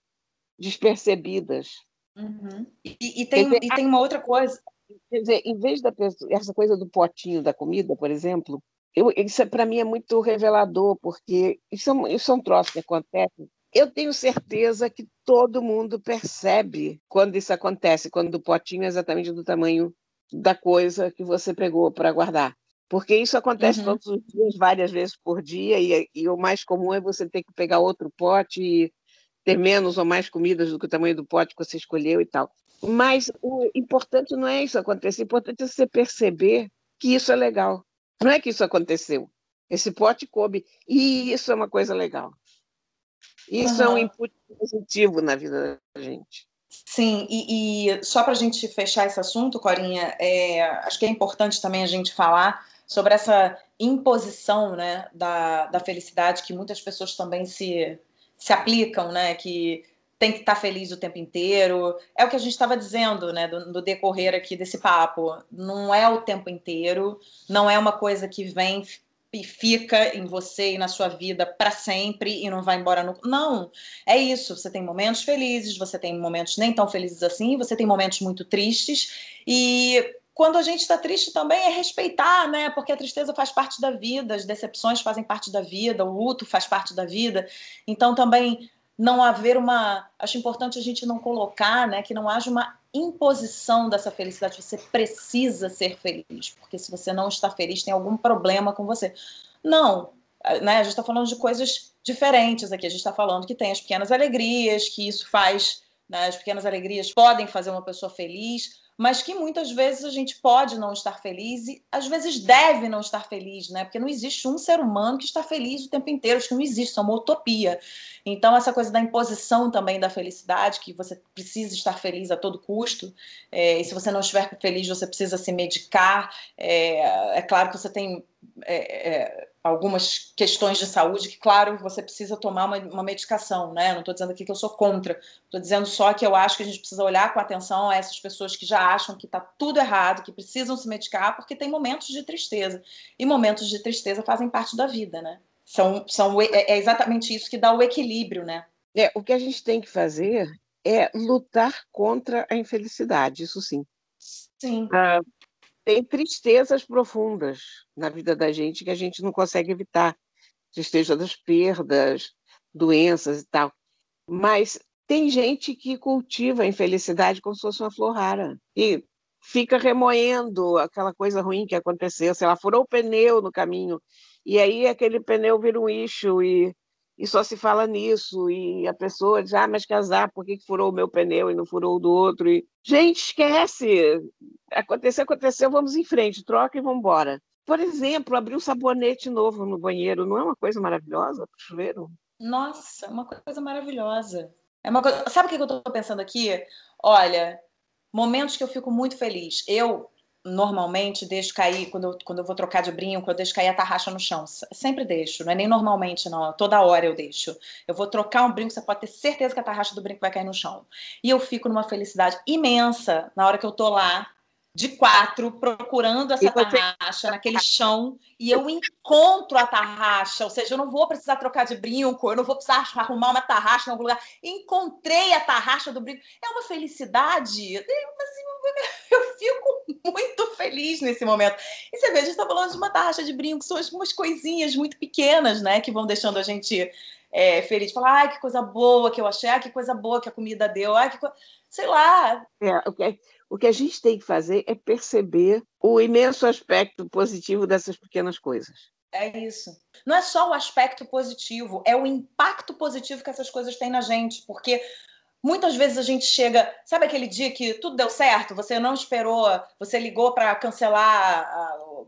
despercebidas. Uhum. E, e, tem, dizer, e tem uma outra coisa. Quer dizer, em vez da pessoa, essa coisa do potinho da comida, por exemplo, eu, isso é, para mim é muito revelador, porque isso é, um, isso é um troço que acontece. Eu tenho certeza que todo mundo percebe quando isso acontece, quando o potinho é exatamente do tamanho da coisa que você pegou para guardar. Porque isso acontece uhum. todos os dias, várias vezes por dia, e, e, o mais comum é você ter que pegar outro pote e ter menos ou mais comidas do que o tamanho do pote que você escolheu e tal. Mas o importante não é isso acontecer, o importante é você perceber que isso é legal. Não é que isso aconteceu. Esse pote coube. E isso é uma coisa legal. Isso uhum. é um input positivo na vida da gente. Sim, e, e só para a gente fechar esse assunto, Corinha, é, acho que é importante também a gente falar sobre essa imposição né, da, da felicidade que muitas pessoas também se, se aplicam, né? Que tem que estar tá feliz o tempo inteiro. É o que a gente estava dizendo, né, do, do, decorrer aqui desse papo. Não é o tempo inteiro, não é uma coisa que vem e fica em você e na sua vida para sempre e não vai embora no. Não, é isso. Você tem momentos felizes, você tem momentos nem tão felizes assim, você tem momentos muito tristes e quando a gente está triste também é respeitar, né? Porque a tristeza faz parte da vida, as decepções fazem parte da vida, o luto faz parte da vida. Então também não haver uma. Acho importante a gente não colocar, né, que não haja uma imposição dessa felicidade. Você precisa ser feliz, porque se você não está feliz, tem algum problema com você. Não, né, a gente está falando de coisas diferentes aqui. A gente está falando que tem as pequenas alegrias, que isso faz, né, as pequenas alegrias podem fazer uma pessoa feliz, mas que muitas vezes a gente pode não estar feliz e às vezes deve não estar feliz, né? Porque não existe um ser humano que está feliz o tempo inteiro, acho que não existe, é uma utopia. Então, essa coisa da imposição também da felicidade, que você precisa estar feliz a todo custo, é, e se você não estiver feliz, você precisa se medicar. É, é claro que você tem. É, é algumas questões de saúde que, claro, você precisa tomar uma, uma medicação, né? Não estou dizendo aqui que eu sou contra, estou dizendo só que eu acho que a gente precisa olhar com atenção a essas pessoas que já acham que está tudo errado, que precisam se medicar, porque tem momentos de tristeza. E momentos de tristeza fazem parte da vida, né? São, são, é, é exatamente isso que dá o equilíbrio, né? É, o que a gente tem que fazer é lutar contra a infelicidade, isso sim. Sim. Ah, tem tristezas profundas na vida da gente que a gente não consegue evitar. Tristeza das perdas, doenças e tal. Mas tem gente que cultiva a infelicidade como se fosse uma flor rara. E fica remoendo aquela coisa ruim que aconteceu. Se ela furou o pneu no caminho, e aí aquele pneu vira um eixo e e só se fala nisso, e a pessoa diz, ah, mas casar, por que furou o meu pneu e não furou o do outro? E, gente, esquece! Aconteceu, aconteceu, vamos em frente, troca e vamos embora. Por exemplo, abrir um sabonete novo no banheiro, não é uma coisa maravilhosa para o chuveiro? Nossa, uma coisa maravilhosa. É uma. Sabe o que eu estou pensando aqui? Olha, momentos que eu fico muito feliz. Eu normalmente deixo cair, quando eu, quando eu vou trocar de brinco, eu deixo cair a tarraxa no chão. Sempre deixo, não é nem normalmente, não. Toda hora eu deixo. Eu vou trocar um brinco, você pode ter certeza que a tarraxa do brinco vai cair no chão. E eu fico numa felicidade imensa na hora que eu tô lá, de quatro, procurando essa tarraxa naquele chão, e eu encontro a tarraxa, ou seja, eu não vou precisar trocar de brinco, eu não vou precisar arrumar uma tarraxa em algum lugar. Encontrei a tarraxa do brinco. É uma felicidade. Assim, <laughs> eu fico muito feliz nesse momento. E você vê, a gente está falando de uma taxa de brinco, são umas coisinhas muito pequenas, né, que vão deixando a gente é, feliz. Falar, ai, que coisa boa que eu achei, ai, que coisa boa que a comida deu, ai, que co... sei lá. É, o, que, o que a gente tem que fazer é perceber o imenso aspecto positivo dessas pequenas coisas. É isso. Não é só o aspecto positivo, é o impacto positivo que essas coisas têm na gente, porque Muitas vezes a gente chega, sabe aquele dia que tudo deu certo, você não esperou, você ligou para cancelar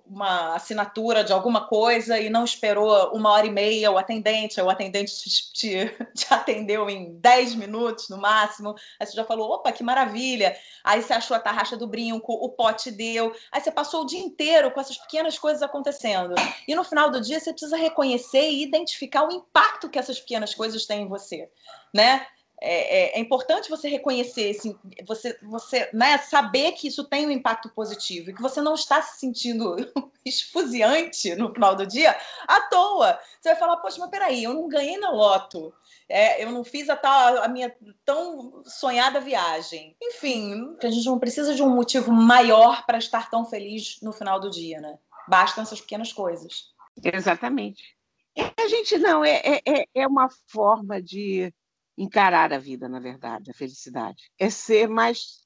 uma assinatura de alguma coisa e não esperou uma hora e meia o atendente, o atendente te, te, <laughs> te atendeu em 10 minutos no máximo, aí você já falou, opa, que maravilha, aí você achou a tarraxa do brinco, o pote deu, aí você passou o dia inteiro com essas pequenas coisas acontecendo, e no final do dia você precisa reconhecer e identificar o impacto que essas pequenas coisas têm em você, né? É, é, é, importante você reconhecer, assim, você, você né, saber que isso tem um impacto positivo e que você não está se sentindo <laughs> esfuziante no final do dia à toa. Você vai falar, poxa, mas peraí, eu não ganhei na loto. É, eu não fiz a, tal, a minha tão sonhada viagem. Enfim, a gente não precisa de um motivo maior para estar tão feliz no final do dia, né? Bastam essas pequenas coisas. Exatamente. A gente não, é, é, é, é uma forma de encarar a vida, na verdade, a felicidade. É ser mais.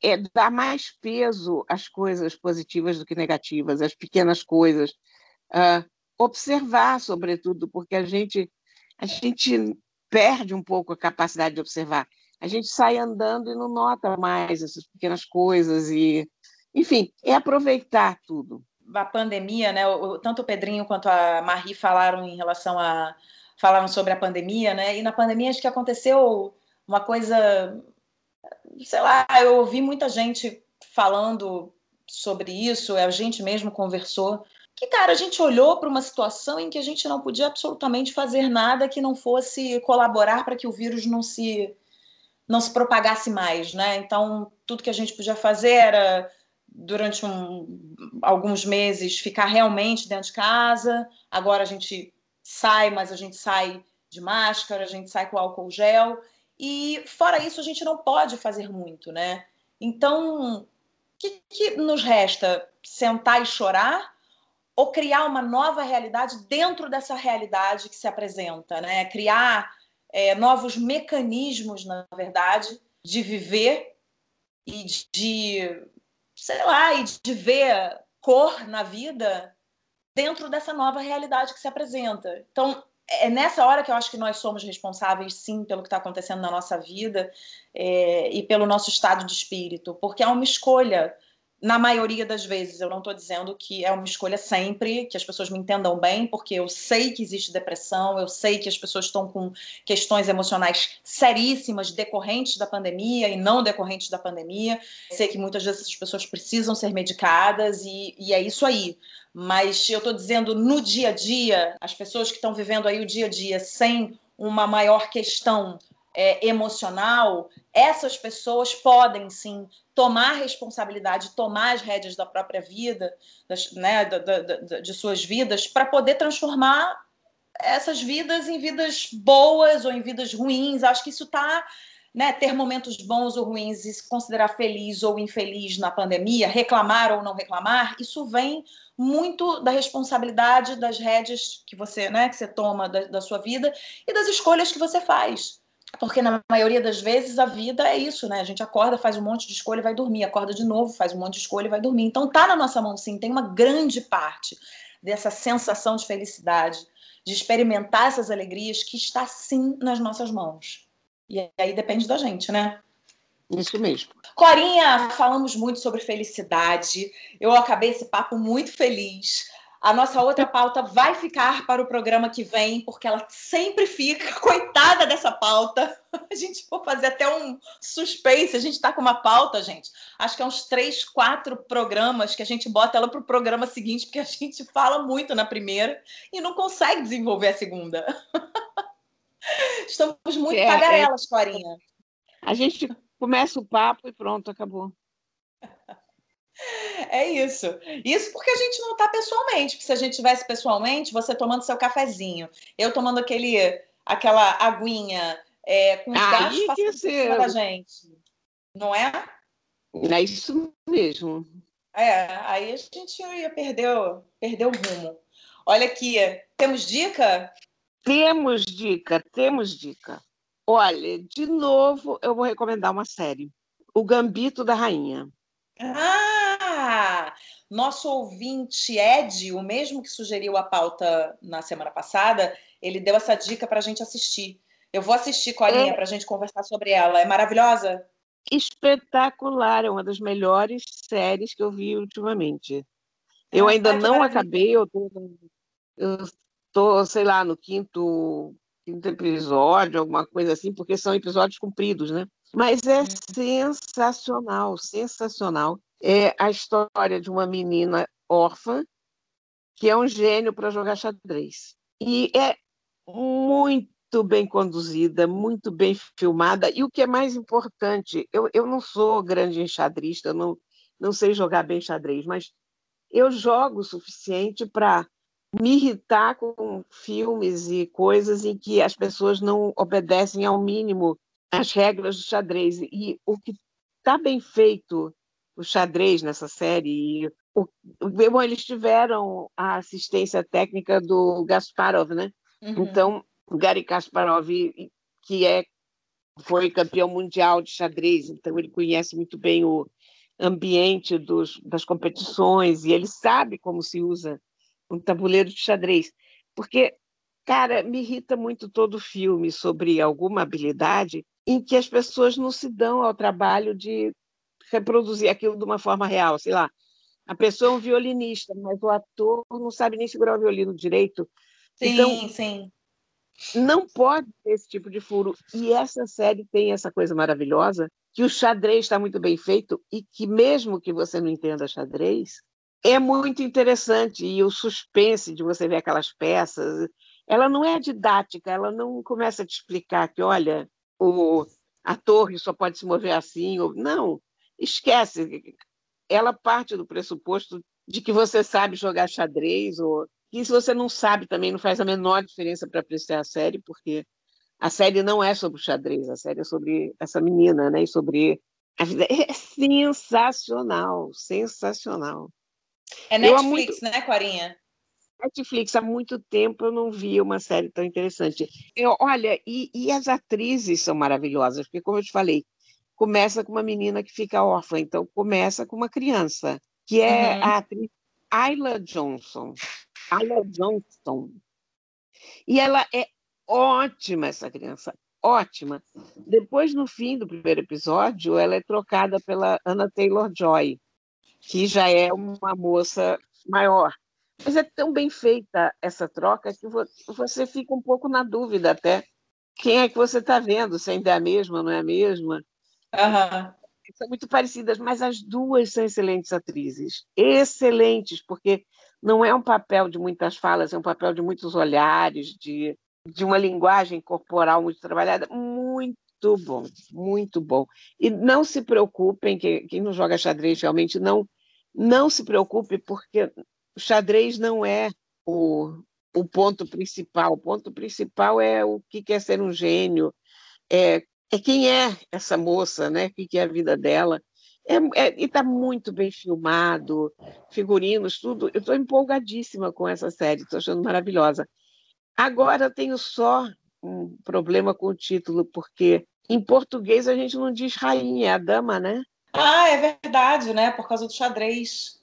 É dar mais peso às coisas positivas do que negativas, às pequenas coisas. Uh, observar, sobretudo, porque a gente, a gente perde um pouco a capacidade de observar. A gente sai andando e não nota mais essas pequenas coisas e, enfim, é aproveitar tudo. A pandemia, né? Tanto o Pedrinho quanto a Marie falaram em relação a falaram sobre a pandemia, né? E na pandemia acho que aconteceu uma coisa, sei lá, eu ouvi muita gente falando sobre isso, a gente mesmo conversou. Que, cara, a gente olhou para uma situação em que a gente não podia absolutamente fazer nada que não fosse colaborar para que o vírus não se não se propagasse mais, né? Então, tudo que a gente podia fazer era durante um, alguns meses ficar realmente dentro de casa. Agora a gente sai, mas a gente sai de máscara, a gente sai com álcool gel. E fora isso, a gente não pode fazer muito, né? Então, o que, que nos resta? Sentar e chorar ou criar uma nova realidade dentro dessa realidade que se apresenta, né? Criar é, novos mecanismos, na verdade, de viver e de, sei lá, e de ver cor na vida dentro dessa nova realidade que se apresenta. Então, é nessa hora que eu acho que nós somos responsáveis, sim, pelo que está acontecendo na nossa vida é, e pelo nosso estado de espírito, porque é uma escolha na maioria das vezes. Eu não estou dizendo que é uma escolha sempre, que as pessoas me entendam bem, porque eu sei que existe depressão, eu sei que as pessoas estão com questões emocionais seríssimas decorrentes da pandemia e não decorrentes da pandemia. Sei que muitas vezes as pessoas precisam ser medicadas e, e é isso aí. Mas eu estou dizendo no dia a dia, as pessoas que estão vivendo aí o dia a dia sem uma maior questão é, emocional, essas pessoas podem sim tomar responsabilidade, tomar as rédeas da própria vida, das, né, da, da, da, de suas vidas, para poder transformar essas vidas em vidas boas ou em vidas ruins. Acho que isso está. Né, ter momentos bons ou ruins e se considerar feliz ou infeliz na pandemia, reclamar ou não reclamar, isso vem muito da responsabilidade das rédeas que você, né, que você toma da, da sua vida e das escolhas que você faz porque na maioria das vezes a vida é isso, né? A gente acorda, faz um monte de escolha e vai dormir, acorda de novo, faz um monte de escolha e vai dormir. Então tá na nossa mão sim, tem uma grande parte dessa sensação de felicidade, de experimentar essas alegrias que está sim nas nossas mãos. E aí depende da gente, né? Isso mesmo. Corinha, falamos muito sobre felicidade. Eu acabei esse papo muito feliz. A nossa outra pauta vai ficar para o programa que vem, porque ela sempre fica, <laughs> coitada dessa pauta. A gente for fazer até um suspense, a gente está com uma pauta, gente. Acho que é uns três, quatro programas que a gente bota ela para o programa seguinte, porque a gente fala muito na primeira e não consegue desenvolver a segunda. <laughs> Estamos muito é, tagarelas, é... Corinha. A gente começa o papo e pronto, acabou. É isso. Isso porque a gente não está pessoalmente. Porque se a gente tivesse pessoalmente, você tomando seu cafezinho, eu tomando aquele, aquela aguinha é, com os gás passando da gente. Não é? É isso mesmo. É, aí a gente ia perder, perder o rumo. Olha aqui, temos dica? Temos dica, temos dica. Olha, de novo, eu vou recomendar uma série. O Gambito da Rainha. Ah! Nosso ouvinte Ed, o mesmo que sugeriu a pauta na semana passada, ele deu essa dica para a gente assistir. Eu vou assistir, Colinha, é... para a gente conversar sobre ela. É maravilhosa? Espetacular, é uma das melhores séries que eu vi ultimamente. Eu ah, ainda não acabei, eu tô, eu tô, sei lá, no quinto, quinto episódio, alguma coisa assim, porque são episódios compridos, né? Mas é sensacional, sensacional. É a história de uma menina órfã que é um gênio para jogar xadrez. E é muito bem conduzida, muito bem filmada. E o que é mais importante, eu, eu não sou grande enxadrista, não, não sei jogar bem xadrez, mas eu jogo o suficiente para me irritar com filmes e coisas em que as pessoas não obedecem ao mínimo as regras do xadrez. E o que está bem feito, o xadrez nessa série, o, bom, eles tiveram a assistência técnica do Gasparov, né? Uhum. Então, o Gary Kasparov, que é foi campeão mundial de xadrez, então ele conhece muito bem o ambiente dos, das competições e ele sabe como se usa um tabuleiro de xadrez. Porque, cara, me irrita muito todo filme sobre alguma habilidade em que as pessoas não se dão ao trabalho de reproduzir aquilo de uma forma real, sei lá. A pessoa é um violinista, mas o ator não sabe nem segurar o violino direito. Sim, então, sim. Não pode ter esse tipo de furo. E essa série tem essa coisa maravilhosa, que o xadrez está muito bem feito e que, mesmo que você não entenda xadrez, é muito interessante. E o suspense de você ver aquelas peças, ela não é didática, ela não começa a te explicar que, olha, o, a torre só pode se mover assim. Ou, não, esquece. Ela parte do pressuposto de que você sabe jogar xadrez, ou e se você não sabe também, não faz a menor diferença para apreciar a série, porque a série não é sobre o xadrez, a série é sobre essa menina, né? E sobre a vida. É sensacional, sensacional. É Netflix, muito... né, Corinha? Netflix, há muito tempo eu não via uma série tão interessante. Eu, olha, e, e, as atrizes são maravilhosas, porque, como eu te falei, começa com uma menina que fica órfã, então começa com uma criança, que é uhum. a atriz Ayla Johnson. Ala Johnston. E ela é ótima, essa criança, ótima. Depois, no fim do primeiro episódio, ela é trocada pela Anna Taylor-Joy, que já é uma moça maior. Mas é tão bem feita essa troca que você fica um pouco na dúvida até quem é que você está vendo, se ainda é a mesma não é a mesma. Uhum. São muito parecidas, mas as duas são excelentes atrizes. Excelentes, porque não é um papel de muitas falas, é um papel de muitos olhares, de, de uma linguagem corporal muito trabalhada. Muito bom, muito bom. E não se preocupem, quem, quem não joga xadrez realmente não, não se preocupe, porque o xadrez não é o, o ponto principal. O ponto principal é o que quer ser um gênio, é, é quem é essa moça, né? o que é a vida dela. É, é, e está muito bem filmado, figurinos, tudo. Eu estou empolgadíssima com essa série, estou achando maravilhosa. Agora eu tenho só um problema com o título, porque em português a gente não diz rainha, é a dama, né? Ah, é verdade, né? Por causa do xadrez.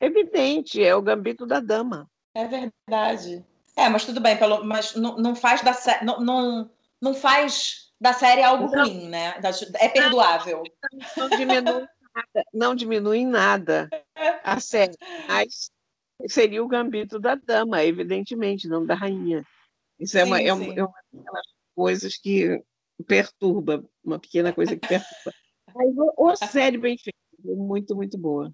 Evidente, é o gambito da dama. É verdade. É, mas tudo bem, pelo, mas não, não faz da série. Não, não, não faz da série algo não, ruim, né? É perdoável. Não, diminui nada, não diminui nada a série, mas seria o gambito da dama, evidentemente, não da rainha. Isso é, sim, uma, é, uma, é uma daquelas coisas que perturba, uma pequena coisa que perturba. Mas o, o série bem feita, muito, muito boa.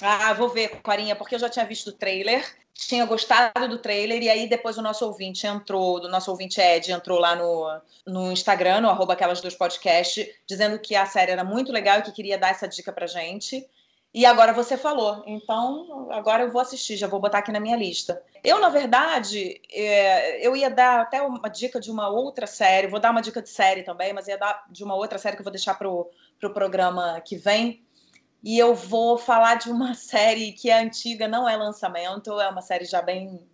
Ah, vou ver, Corinha, porque eu já tinha visto o trailer, tinha gostado do trailer, e aí depois o nosso ouvinte entrou, do nosso ouvinte Ed, entrou lá no, no Instagram, no arroba aquelas duas podcast, dizendo que a série era muito legal e que queria dar essa dica pra gente. E agora você falou, então agora eu vou assistir, já vou botar aqui na minha lista. Eu, na verdade, é, eu ia dar até uma dica de uma outra série, vou dar uma dica de série também, mas ia dar de uma outra série que eu vou deixar pro, pro programa que vem, e eu vou falar de uma <laughs> série que é antiga, não é lançamento, é uma série já bem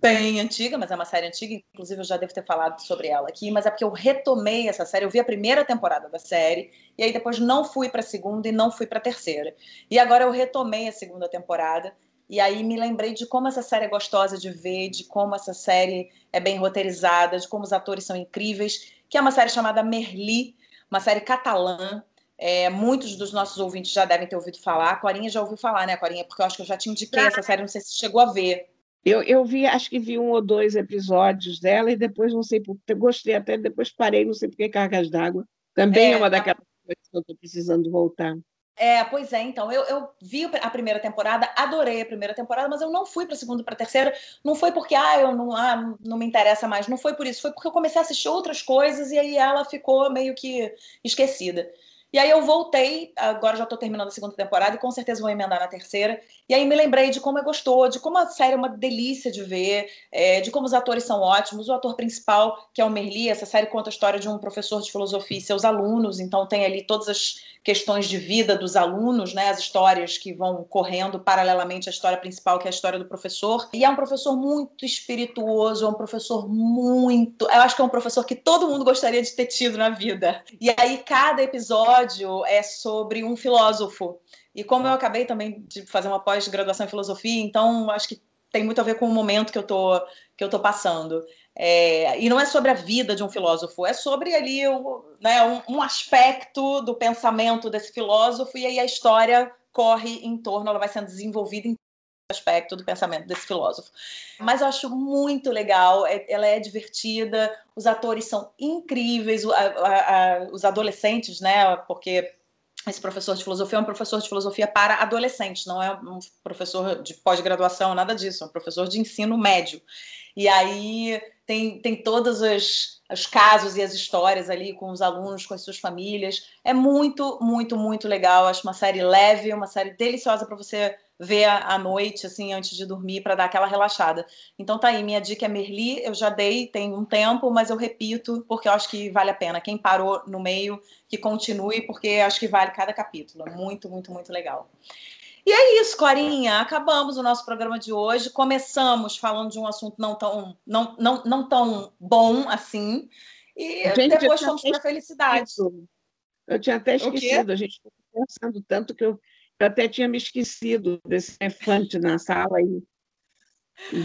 bem antiga, mas é uma série antiga, inclusive eu já devo ter falado sobre ela aqui, mas é porque eu retomei essa série, eu vi a primeira temporada da série, e aí depois não fui para a segunda e não fui para a terceira. E agora eu retomei a segunda temporada, e aí me lembrei de como essa série é gostosa de ver, de como essa série é bem roteirizada, de como os atores são incríveis, que é uma série chamada Merli, uma série catalã, é, muitos dos nossos ouvintes já devem ter ouvido falar. A Corinha já ouviu falar, né, Corinha? Porque eu acho que eu já te indiquei essa série, não sei se chegou a ver. Eu, eu vi, acho que vi um ou dois episódios dela e depois não sei porque gostei até, depois parei, não sei porque cargas d'água. Também é, é uma tá daquelas coisas que eu estou precisando voltar. É, pois é, então, eu, eu vi a primeira temporada, adorei a primeira temporada, mas eu não fui para a segunda e para a terceira. Não foi porque, ah, eu não, ah, não me interessa mais, não foi por isso, foi porque eu comecei a assistir outras coisas e aí ela ficou meio que esquecida. E aí eu voltei, agora já estou terminando a segunda temporada e com certeza vou emendar na terceira. E aí me lembrei de como é gostoso, de como a série é uma delícia de ver, é, de como os atores são ótimos. O ator principal, que é o Merli, essa série conta a história de um professor de filosofia e seus alunos, então tem ali todas as questões de vida dos alunos, né, as histórias que vão correndo paralelamente à história principal, que é a história do professor. E é um professor muito espirituoso, é um professor muito. Eu acho que é um professor que todo mundo gostaria de ter tido na vida. E aí cada episódio episódio é sobre um filósofo. E como eu acabei também de fazer uma pós-graduação em filosofia, então acho que tem muito a ver com o momento que eu tô, que eu tô passando. É, e não é sobre a vida de um filósofo, é sobre ali o, né, um, um, aspecto do pensamento desse filósofo, e aí a história corre em torno, ela vai sendo desenvolvida em aspecto do pensamento desse filósofo. Mas eu acho muito legal, é, ela é divertida, os atores são incríveis, a, a, os adolescentes, né? Porque esse professor de filosofia é um professor de filosofia para adolescentes, não é um professor de pós-graduação, nada disso, é um professor de ensino médio. E aí tem, tem todos os, os casos e as histórias ali com os alunos, com as suas famílias. É muito, muito, muito legal. Acho uma série leve, uma série deliciosa para você ver à noite, assim, antes de dormir, para dar aquela relaxada. Então tá aí, minha dica é Merli, eu já dei tem um tempo, mas eu repito, porque eu acho que vale a pena. Quem parou no meio, que continue, porque acho que vale cada capítulo. Muito, muito, muito legal. E é isso, Corinha. Acabamos o nosso programa de hoje. Começamos falando de um assunto não tão, não, não, não tão bom assim. E gente, depois fomos para a felicidade. Eu tinha até esquecido, a gente está pensando tanto que eu eu até tinha me esquecido desse elefante na sala e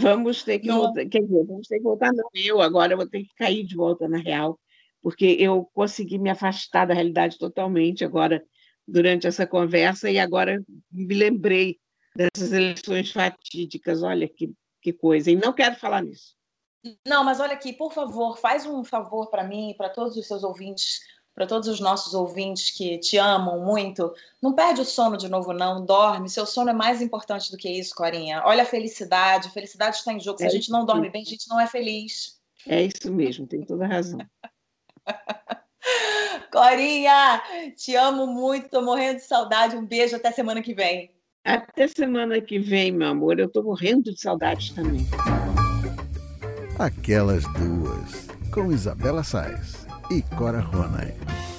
Vamos ter que não. voltar, quer dizer, vamos ter que voltar, não. Eu agora vou ter que cair de volta na real, porque eu consegui me afastar da realidade totalmente agora durante essa conversa e agora me lembrei dessas eleições fatídicas. Olha que, que coisa. E não quero falar nisso. Não, mas olha aqui, por favor, faz um favor para mim e para todos os seus ouvintes, para todos os nossos ouvintes que te amam muito. Não perde o sono de novo, não. Dorme. Seu sono é mais importante do que isso, Corinha. Olha a felicidade. A felicidade está em jogo. Se é a gente não dorme bem, a gente não é feliz. É isso mesmo, tem toda razão. <laughs> Corinha, te amo muito, tô morrendo de saudade. Um beijo, até semana que vem. Até semana que vem, meu amor. Eu tô morrendo de saudade também. Aquelas duas, com Isabela Sais e Cora Ronay.